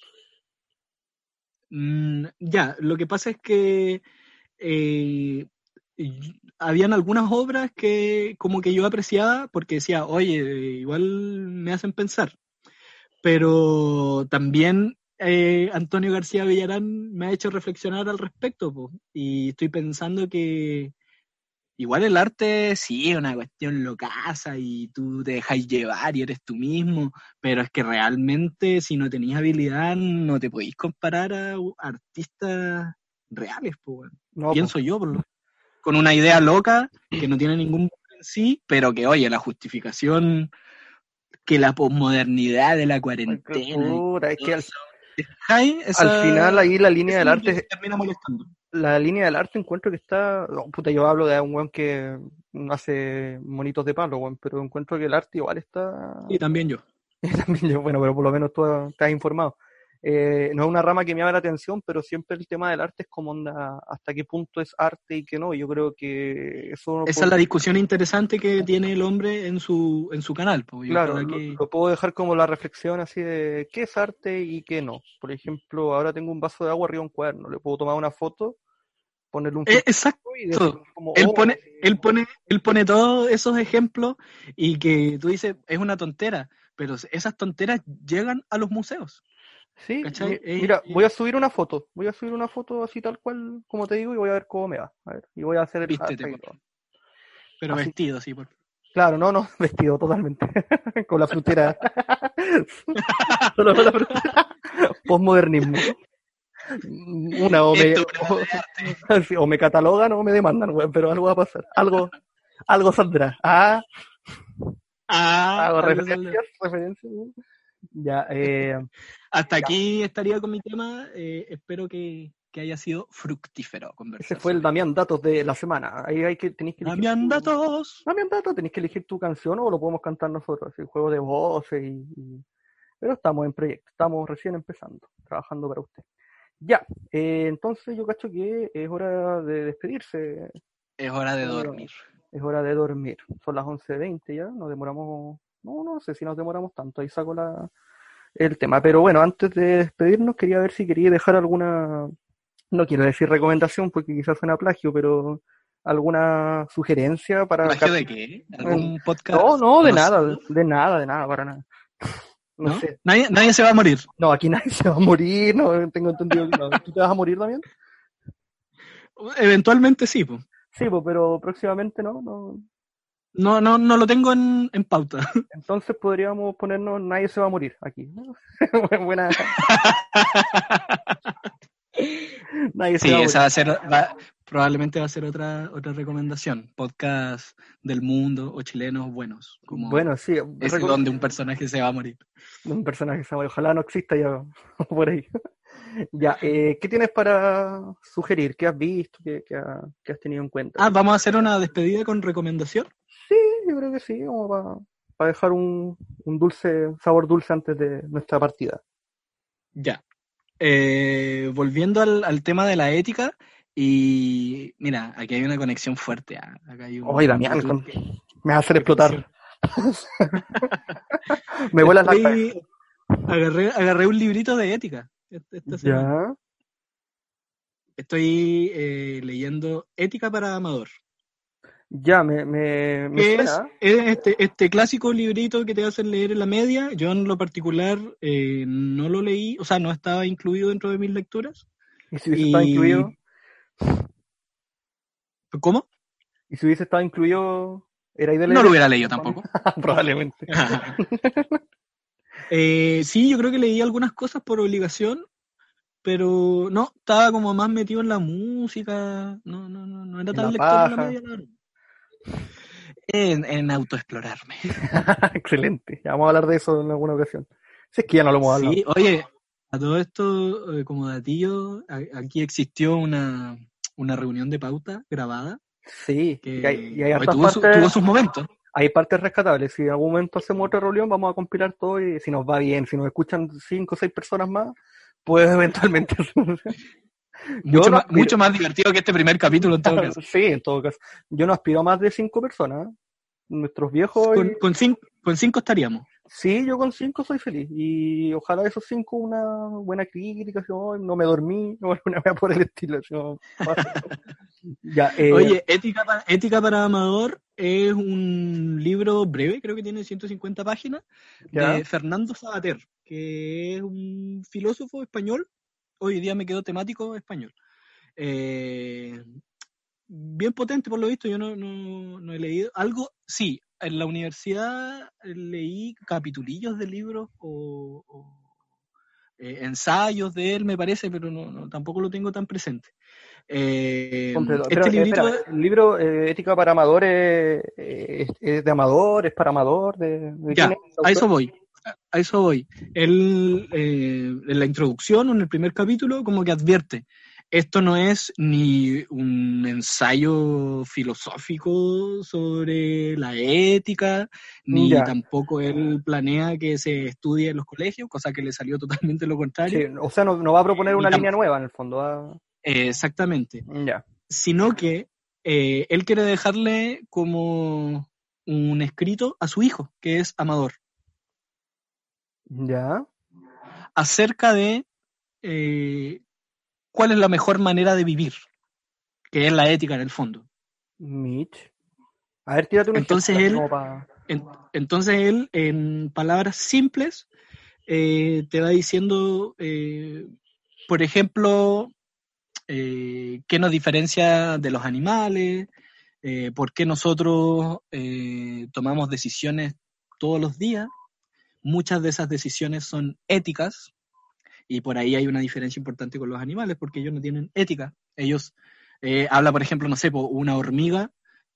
Mm, ya, lo que pasa es que eh, habían algunas obras que como que yo apreciaba porque decía, oye, igual me hacen pensar. Pero también eh, Antonio García Villarán me ha hecho reflexionar al respecto, po, y estoy pensando que igual el arte sí es una cuestión locaza y tú te dejas llevar y eres tú mismo, pero es que realmente si no tenías habilidad no te podéis comparar a artistas reales, po. No, po. pienso yo, por lo- con una idea loca que no tiene ningún en sí, pero que oye, la justificación que la posmodernidad de la cuarentena. es que al, ¿Cachai? Esa- al final ahí la línea del arte termina molestando. la línea del arte encuentro que está. no, puta, yo hablo de un weón que hace monitos de palo, weón, pero encuentro que el arte igual está. Y también yo. También yo, bueno, pero por lo menos tú estás informado. Eh, no es una rama que me llama la atención, pero siempre el tema del arte es como onda, hasta qué punto es arte y qué no. Yo creo que eso Esa es la discusión interesante que tiene el hombre en su, en su canal. Yo Claro, lo, que- lo puedo dejar como la reflexión así de qué es arte y qué no. Por ejemplo, ahora tengo un vaso de agua arriba de un cuaderno, le puedo tomar una foto, ponerle un Eh, filtro exacto. y Él oh, pone, sí, él pone, él pone todos esos ejemplos y que tú dices es una tontera, pero esas tonteras llegan a los museos. Sí, mira, voy a subir una foto, voy a subir una foto así tal cual como te digo y voy a ver cómo me va. A ver, y voy a hacer el Vístete, por. Pero Así. vestido, sí. Por... Claro, no, no, vestido totalmente. con la frutera. Solo con la frutera. Postmodernismo. Una o me, o, me catalogan o me demandan, weón, pero algo va a pasar. Algo, algo saldrá. Ah, Ah, hago referencias, referencias. Ya, eh, Hasta aquí estaría con mi tema. eh, espero que, que haya sido fructífero conversar. ese fue el Damián Datos de la semana. Ahí hay que, tenéis que elegir Damián tu- Datos. Damián Datos, tenéis que elegir tu canción o lo podemos cantar nosotros, el juego de voces y, y- Pero estamos en proyecto, estamos recién empezando, trabajando para usted. Ya, eh, entonces yo cacho que es hora de despedirse, Es hora de Bueno. dormir. es hora de dormir. Son las 11.20 ya, nos demoramos, no, no sé si nos demoramos tanto, ahí saco la, el tema. Pero bueno, antes de despedirnos, quería ver si quería dejar alguna, no quiero decir recomendación porque quizás suena plagio, pero alguna sugerencia para... ¿Plagio de qué? ¿Algún podcast? No, no, de nada, de nada, de nada, para nada. No, ¿No? sé. Nadie, nadie se va a morir. No, aquí nadie se va a morir, no tengo entendido que no. ¿Tú te vas a morir también? Eventualmente sí, pues. Sí, pues, pero próximamente no, no. No, no, no lo tengo en, en pauta. Entonces podríamos ponernos nadie se va a morir aquí. Buena. nadie se Sí, va a esa morir. va a ser, va- probablemente va a ser otra, otra recomendación. Podcast del mundo o chilenos buenos. Como Bueno, sí, recu- donde un personaje se va a morir. un personaje se llama- ojalá no exista ya por ahí. ya, eh, ¿qué tienes para sugerir? ¿Qué has visto? ¿Qué, qué ha- qué has tenido en cuenta? Ah, vamos a hacer una despedida con recomendación. Yo creo que sí, como para, dejar un, un dulce, sabor dulce antes de nuestra partida. Ya. Eh, volviendo al, al tema de la ética, y mira, aquí hay una conexión fuerte. ah, Acá hay un- Oye, Damián, un- con- me vas a hacer explotar. me vuelan las Estoy- agarré, agarré un librito de ética. esta- esta semana. Ya. Estoy eh, leyendo Ética para Amador. Ya, me, me, me es, este, este clásico librito que te hacen leer en la media. Yo en lo particular eh, no lo leí, o sea, no estaba incluido dentro de mis lecturas. ¿Y si hubiese estado incluido? ¿Cómo? ¿Y si hubiese estado incluido? ¿Era de No lo hubiera leído tampoco. Probablemente. Eh, sí, yo creo que leí algunas cosas por obligación, pero no, estaba como más metido en la música, no, no, no, no era En tan lector de la media, la. En, en autoexplorarme. Excelente. Ya vamos a hablar de eso en alguna ocasión. Si es que ya no lo hemos hablado. Sí, oye, a todo esto, eh, como datillo, aquí existió una, una reunión de pauta grabada Sí, que y hay, y hay oye, hartas tuvo, su- partes, tuvo sus momentos. hay partes rescatables. Si en algún momento hacemos otra reunión, vamos a compilar todo y si nos va bien, si nos escuchan cinco o seis personas más, pues eventualmente. Mucho, no más, aspiro- mucho más divertido que este primer capítulo en todo caso. sí, en todo caso. Yo no aspiro a más de cinco personas. Nuestros viejos. y- Con, cinco, con cinco estaríamos. Sí, yo con cinco soy feliz. Y ojalá esos cinco una buena crítica, "Ay, no me dormí, o alguna vez por el estilo. eh, Oye, Ética para, Ética para Amador es un libro breve, creo que tiene 150 páginas, Ya. de Fernando Sabater, que es un filósofo español. Hoy día me quedo temático español. Eh, bien potente por lo visto, yo no, no, no he leído. Algo, sí, en la universidad leí capitulillos de libros o, o, eh, ensayos de él, me parece, pero no, no, tampoco lo tengo tan presente. Eh, este espera, librito espera, el libro eh, Ética para Amadores es, de Amador, es para Amador, de, de Ya, es a eso voy. A- eso voy. Él, eh, en la introducción o en el primer capítulo, como que advierte, esto no es ni un ensayo filosófico sobre la ética, ni Ya. tampoco él planea que se estudie en los colegios, cosa que le salió totalmente lo contrario. Sí, o sea, no, no va a proponer una línea nueva en el fondo. va- exactamente. Ya. Sino que eh, él quiere dejarle como un escrito a su hijo, que es Amador. Ya. acerca de eh, cuál es la mejor manera de vivir, que es la ética en el fondo. Mitch. A ver, tírate un Entonces él- En- entonces él, en palabras simples, eh, te va diciendo, eh, por ejemplo, eh, qué nos diferencia de los animales, por qué nosotros tomamos decisiones todos los días. Muchas de esas decisiones son éticas y por ahí hay una diferencia importante con los animales porque ellos no tienen ética. Ellos, eh, habla por ejemplo, no sé, una hormiga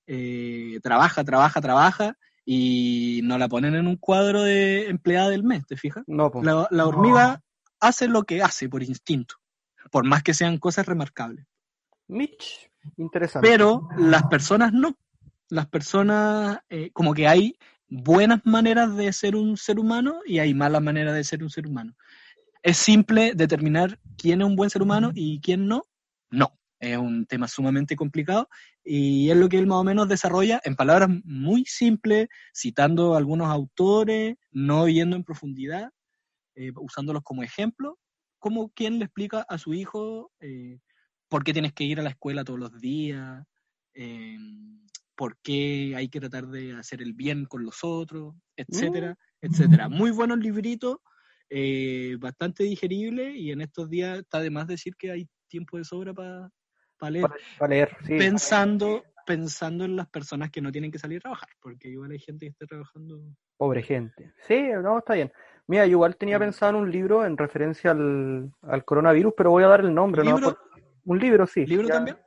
eh, trabaja, trabaja, trabaja y no la ponen en un cuadro de empleada del mes, ¿te fijas? No, pues. La, la hormiga hace lo que hace por instinto, por más que sean cosas remarcables. Mitch, interesante. Pero las personas no. Las personas, eh, como que hay buenas maneras de ser un ser humano y hay malas maneras de ser un ser humano. ¿Es simple determinar quién es un buen ser humano y quién no? No. Es un tema sumamente complicado y es lo que él más o menos desarrolla en palabras muy simples, citando algunos autores, no yendo en profundidad, eh, usándolos como ejemplo, como quien le explica a su hijo eh, por qué tienes que ir a la escuela todos los días, eh, por qué hay que tratar de hacer el bien con los otros, etcétera, etcétera. Muy buenos libritos, eh, bastante digerible y en estos días está de más decir que hay tiempo de sobra para leer, Para, leer, sí. pensando, pensando en las personas que no tienen que salir a trabajar, porque igual hay gente que está trabajando. Pobre gente. Sí, no, está bien. Mira, yo igual tenía Mm. pensado en un libro en referencia al, al coronavirus, pero voy a dar el nombre, Un libro, sí. ¿Libro ya- también?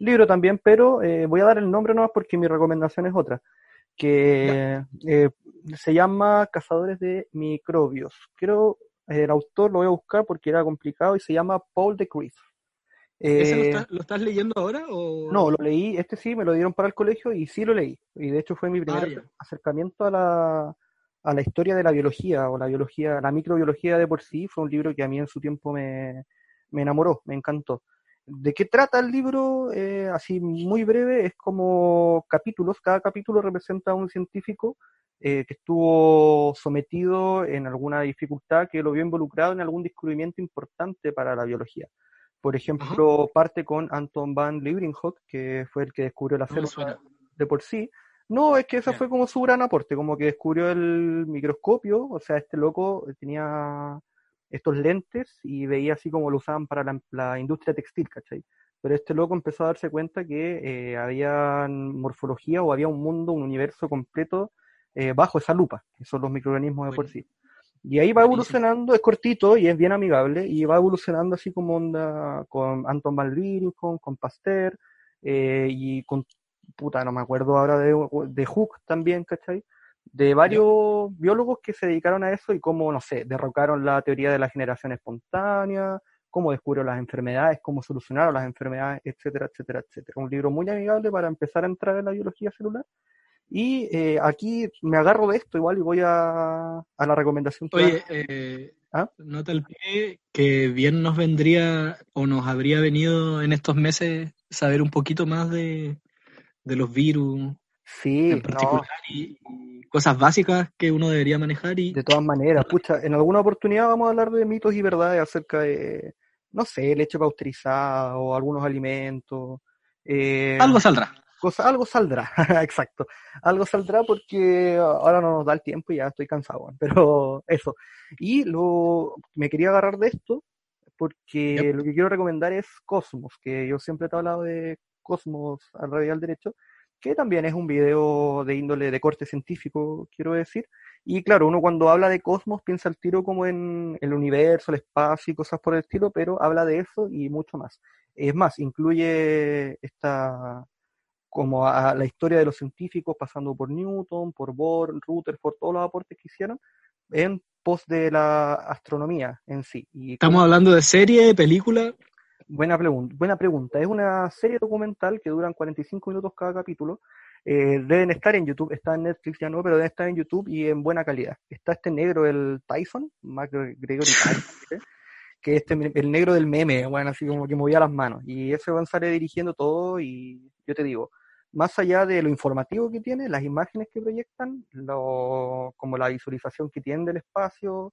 Libro también, pero eh, voy a dar el nombre nomás porque mi recomendación es otra, que eh, se llama Cazadores de Microbios. Quiero, eh, el autor lo voy a buscar porque era complicado y se llama Paul de Chris. ¿Ese lo, Eh, estás- lo estás leyendo ahora? O... no, lo leí, este sí, me lo dieron para el colegio y sí lo leí. Y de hecho fue mi primer Ah, acercamiento a la, a la historia de la biología o la biología, la microbiología de por sí. Fue un libro que a mí en su tiempo me, me enamoró, me encantó. ¿De qué trata el libro? Eh, así muy breve, es como capítulos, cada capítulo representa a un científico eh, que estuvo sometido en alguna dificultad, que lo vio involucrado en algún descubrimiento importante para la biología. Por ejemplo, parte con Anton van Leeuwenhoek, que fue el que descubrió la célula de por sí. No, es que Ya. fue como su gran aporte, como que descubrió el microscopio, o sea, este loco tenía estos lentes y veía así como lo usaban para la, la industria textil, ¿cachai? Pero este loco empezó a darse cuenta que eh, había morfología o había un mundo, un universo completo eh, bajo esa lupa, que son los microorganismos de por sí. Y ahí va evolucionando, es cortito y es bien amigable, y va evolucionando así como onda con Anton van Leeuwenhoek, con Pasteur, eh, y con, puta, no me acuerdo ahora de, de Hook también, ¿cachai? De varios biólogos que se dedicaron a eso y cómo, no sé, derrocaron la teoría de la generación espontánea, cómo descubrieron las enfermedades, cómo solucionaron las enfermedades, etcétera, etcétera, etcétera. Un libro muy amigable para empezar a entrar en la biología celular. Y eh, aquí me agarro de esto igual y voy a, a la recomendación Oye, eh, ¿Ah? nota el pie que bien nos vendría o nos habría venido en estos meses saber un poquito más de, de los virus Sí, en no, y, y cosas básicas que uno debería manejar y de todas maneras, pucha, en alguna oportunidad vamos a hablar de mitos y verdades acerca de, no sé, leche pasteurizada o algunos alimentos. eh, algo saldrá. cosa, algo saldrá, exacto. Algo saldrá porque ahora no nos da el tiempo y ya estoy cansado, pero eso. Y lo me quería agarrar de esto porque Yep. lo que quiero recomendar es Cosmos, que yo siempre te he hablado de Cosmos al radial derecho, que también es un video de índole de corte científico, quiero decir. Y claro, uno cuando habla de cosmos piensa al tiro como en el universo, el espacio y cosas por el estilo, pero habla de eso y mucho más. Es más, incluye esta como a la historia de los científicos, pasando por Newton, por Bohr, Rutherford, todos los aportes que hicieron en pos de la astronomía en sí. Y Estamos hablando de serie, de película. Buena pregunta, buena pregunta. Es una serie documental que duran 45 minutos cada capítulo. Eh, deben estar en YouTube, está en Netflix ya no, pero deben estar en YouTube y en buena calidad. Está este negro, el Tyson, Mark Gregory Tyson, que este el negro del meme, bueno, así como que movía las manos. Y ese van sale dirigiendo todo y yo te digo, más allá de lo informativo que tiene, las imágenes que proyectan, lo, como la visualización que tienen del espacio,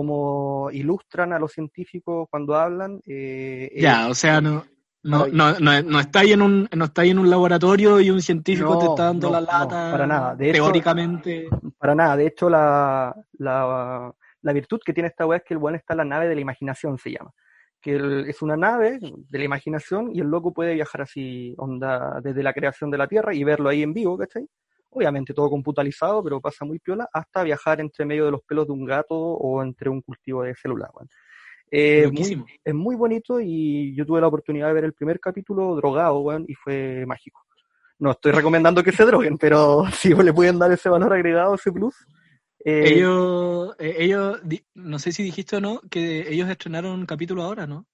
como ilustran a los científicos cuando hablan. eh, Ya, o sea, no, no, no, no, no está ahí en un, no está ahí en un laboratorio y un científico te No, está dando no, la lata. para nada. De hecho- teóricamente. Para nada, de hecho la, la, la virtud que tiene esta weá es que el weón está en la nave de la imaginación, se llama. Que el- es una nave de la imaginación y el loco puede viajar así, onda, desde la creación de la Tierra y verlo ahí en vivo, ¿cachai? Obviamente todo computalizado, pero pasa muy piola, hasta viajar entre medio de los pelos de un gato o entre un cultivo de células, weón. Eh, muy- es muy bonito y yo tuve la oportunidad de ver el primer capítulo drogado, weón, y fue mágico. No estoy recomendando que se droguen, pero si le pueden dar ese valor agregado, ese plus. eh, Ellos, eh, ellos, no sé si dijiste o no, que ellos estrenaron un capítulo ahora, ¿no?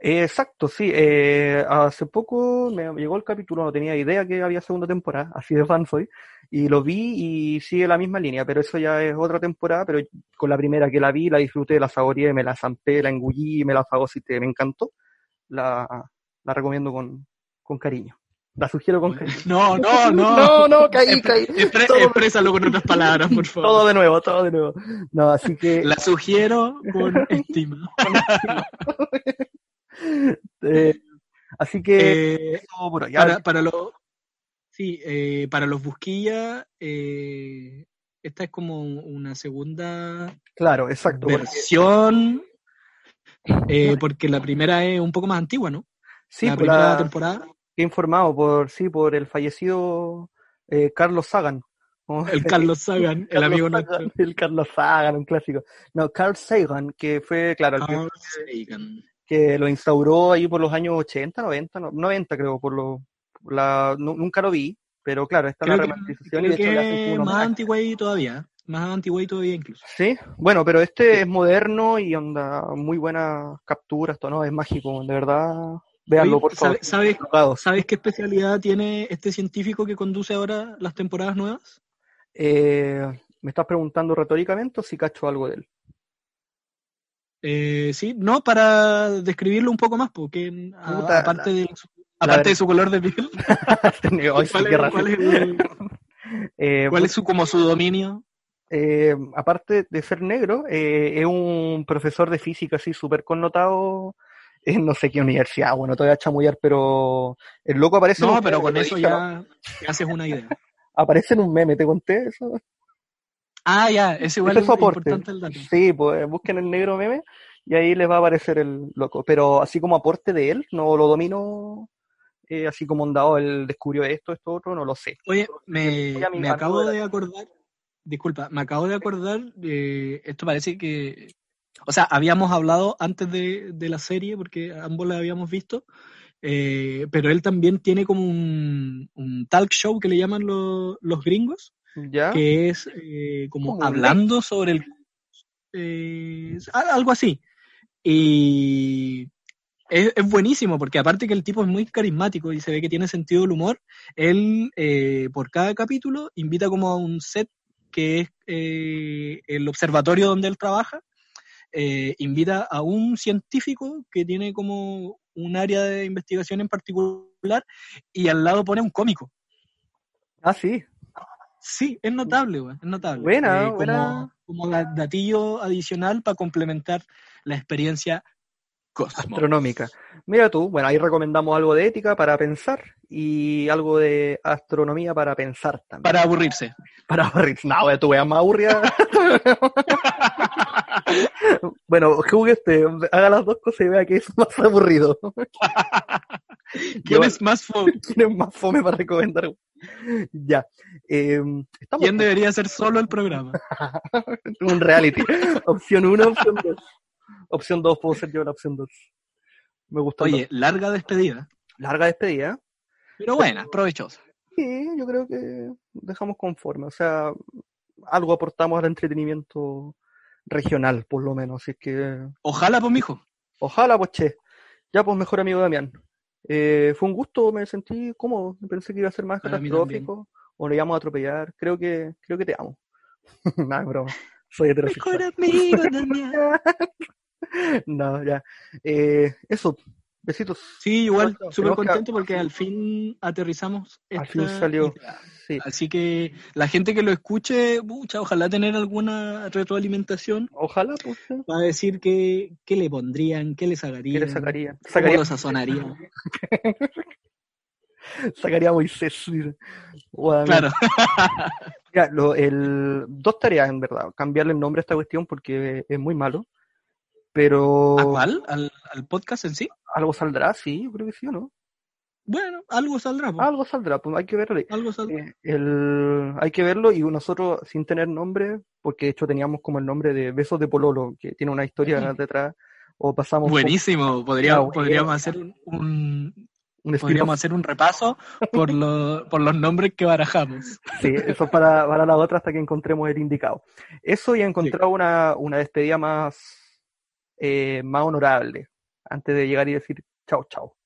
Eh, exacto, sí. eh, hace poco me llegó el capítulo, no tenía idea que había segunda temporada, así de fan soy, y lo vi y sigue la misma línea, pero eso ya es otra temporada, pero con la primera que la vi, la disfruté, la saboreé, me la zampé, la engullí, me la fagocité, me encantó. La, la recomiendo con, con cariño. La sugiero con cariño. No, no, no. No, no, caí, caí. Expre- Todo- exprésalo con otras palabras, por favor. Todo de nuevo, todo de nuevo. No, así que La sugiero con estima. Eh, así que Eh, eso por hoy. para, para los sí, eh, para los busquillas, eh, esta es como una segunda claro, exacto. porque- versión, eh, porque la primera es un poco más antigua, ¿no? sí, la por primera la- temporada. he informado por sí, por el fallecido eh, Carlos Sagan. El Carlos Sagan, el Carlos amigo Sagan, nuestro. El Carlos Sagan, un clásico. No, Carl Sagan, que fue, claro, el Carl Sagan. Que lo instauró ahí por los años 80, 90, no- 90 creo, por lo, la, nu- nunca lo vi, pero claro, está la Creo que, remasterización y de hecho le hacen que como un más antigüey todavía, más antigüey todavía incluso. Sí, bueno, pero este es moderno y onda, muy buenas capturas, todo, ¿no? Es mágico, de verdad. Véanlo, Oye, por favor. ¿sabe- ¿Sabes. ¿Sabes qué especialidad tiene este científico que conduce ahora las temporadas nuevas? Eh, ¿Me estás preguntando retóricamente o si cacho algo de él? Eh, sí, no, para describirlo un poco más, porque a- aparte, de, aparte de su color de piel, sí, ¿cuál, es, racista. cuál es el- Eh, cuál es su, como su dominio? eh, aparte de ser negro, eh, es un profesor de física así súper connotado en no sé qué universidad, bueno, todavía chamullar, pero el loco aparece en No, un pero con eso dije, ¿no? ya te haces una idea. Aparece en un meme, ¿te conté eso? Ah, ya, ese igual es es su aporte. importante el dato. Sí, pues busquen el negro meme y ahí les va a aparecer el loco. Pero así como aporte de él, no lo domino eh, así como ondado, él descubrió esto, esto, otro, no lo sé. Oye, me, me acabo de acordar, disculpa, me acabo de acordar, eh, esto parece que, o sea, habíamos hablado antes de, de la serie, porque ambos la habíamos visto, eh, pero él también tiene como un, un talk show que le llaman lo- los gringos, ¿Ya? que es eh, como hablando sobre el... eh, al- algo así. Y es, es buenísimo, porque aparte que el tipo es muy carismático y se ve que tiene sentido del humor, él eh, por cada capítulo invita como a un set que es eh, el observatorio donde él trabaja, eh, invita a un científico que tiene como un área de investigación en particular y al lado pone un cómico. Ah, sí. Sí, es notable, güey, es notable. Buena, Eh, como, buena. como da- datillo adicional para complementar la experiencia Cosmo. Astronómica. Mira tú, bueno, ahí recomendamos algo de ética para pensar y algo de astronomía para pensar también. Para aburrirse. Para aburrir. No, güey, tú veas más aburrida. bueno, jugue haga las dos cosas y vea que es más aburrido. ¿Quién Yo- es más fome? ¿Quién es más fome para recomendar? Ya. Eh, estamos ¿Quién debería ser solo el programa? un reality. opción 1, opción 2. Opción 2, puedo ser yo la opción 2. Me gustó. Oye, larga despedida, Larga despedida. pero buena, provechosa. Sí, yo creo que dejamos conforme. O sea, algo aportamos al entretenimiento regional, por lo menos. Así que, Ojalá, pues, mijo. ojalá, pues, che. Ya, pues, mejor amigo Damián. Eh, fue un gusto, me sentí cómodo. Pensé que iba a ser más Para catastrófico. O le íbamos a atropellar. Creo que, creo que te amo. Nada, broma. Soy heterosexual. amigo también. No, ya. Eh, eso, besitos. Sí, igual, súper que- contento porque al fin aterrizamos. Al fin salió. Sí. Así que la gente que lo escuche, pucha, ojalá tener alguna retroalimentación Ojalá, pues, sí. para decir qué, qué le pondrían, qué le sacarían, ¿Qué le sacaría? lo sazonarían. sacaría a Moisés. Claro, Mira, lo- el, dos tareas en verdad. Cambiarle el nombre a esta cuestión porque es muy malo. Pero ¿a cuál? ¿Al, al podcast en sí? algo saldrá, sí, yo creo que sí o no. Bueno, algo saldrá, po. Algo saldrá, pues hay que verlo. algo saldrá. Eh, el, hay que verlo y nosotros sin tener nombre, porque de hecho teníamos como el nombre de Besos de Pololo, que tiene una historia detrás, o pasamos... Buenísimo, podría- bueno. podríamos hacer un. Podríamos hacer un repaso por, lo- por los nombres que barajamos. Sí, eso para, para la otra hasta que encontremos el indicado. Eso y he encontrado una, una despedida más, eh, más honorable antes de llegar y decir chao, chao.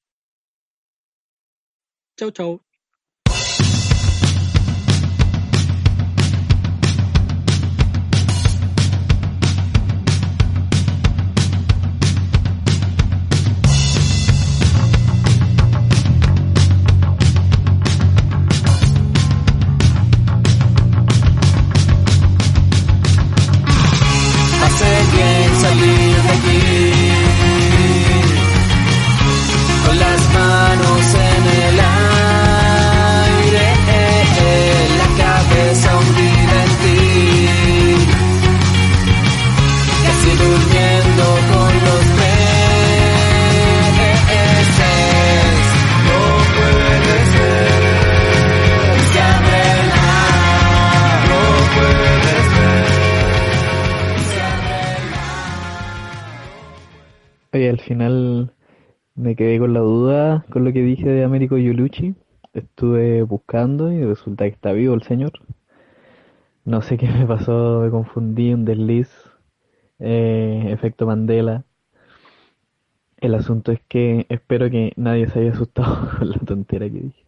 Chau, chau. Lo que dije de Américo Yulucci. Estuve buscando y resulta que está vivo el señor. No sé qué me pasó, me confundí, un desliz, eh, efecto Mandela. El asunto es que espero que nadie se haya asustado con la tontera que dije.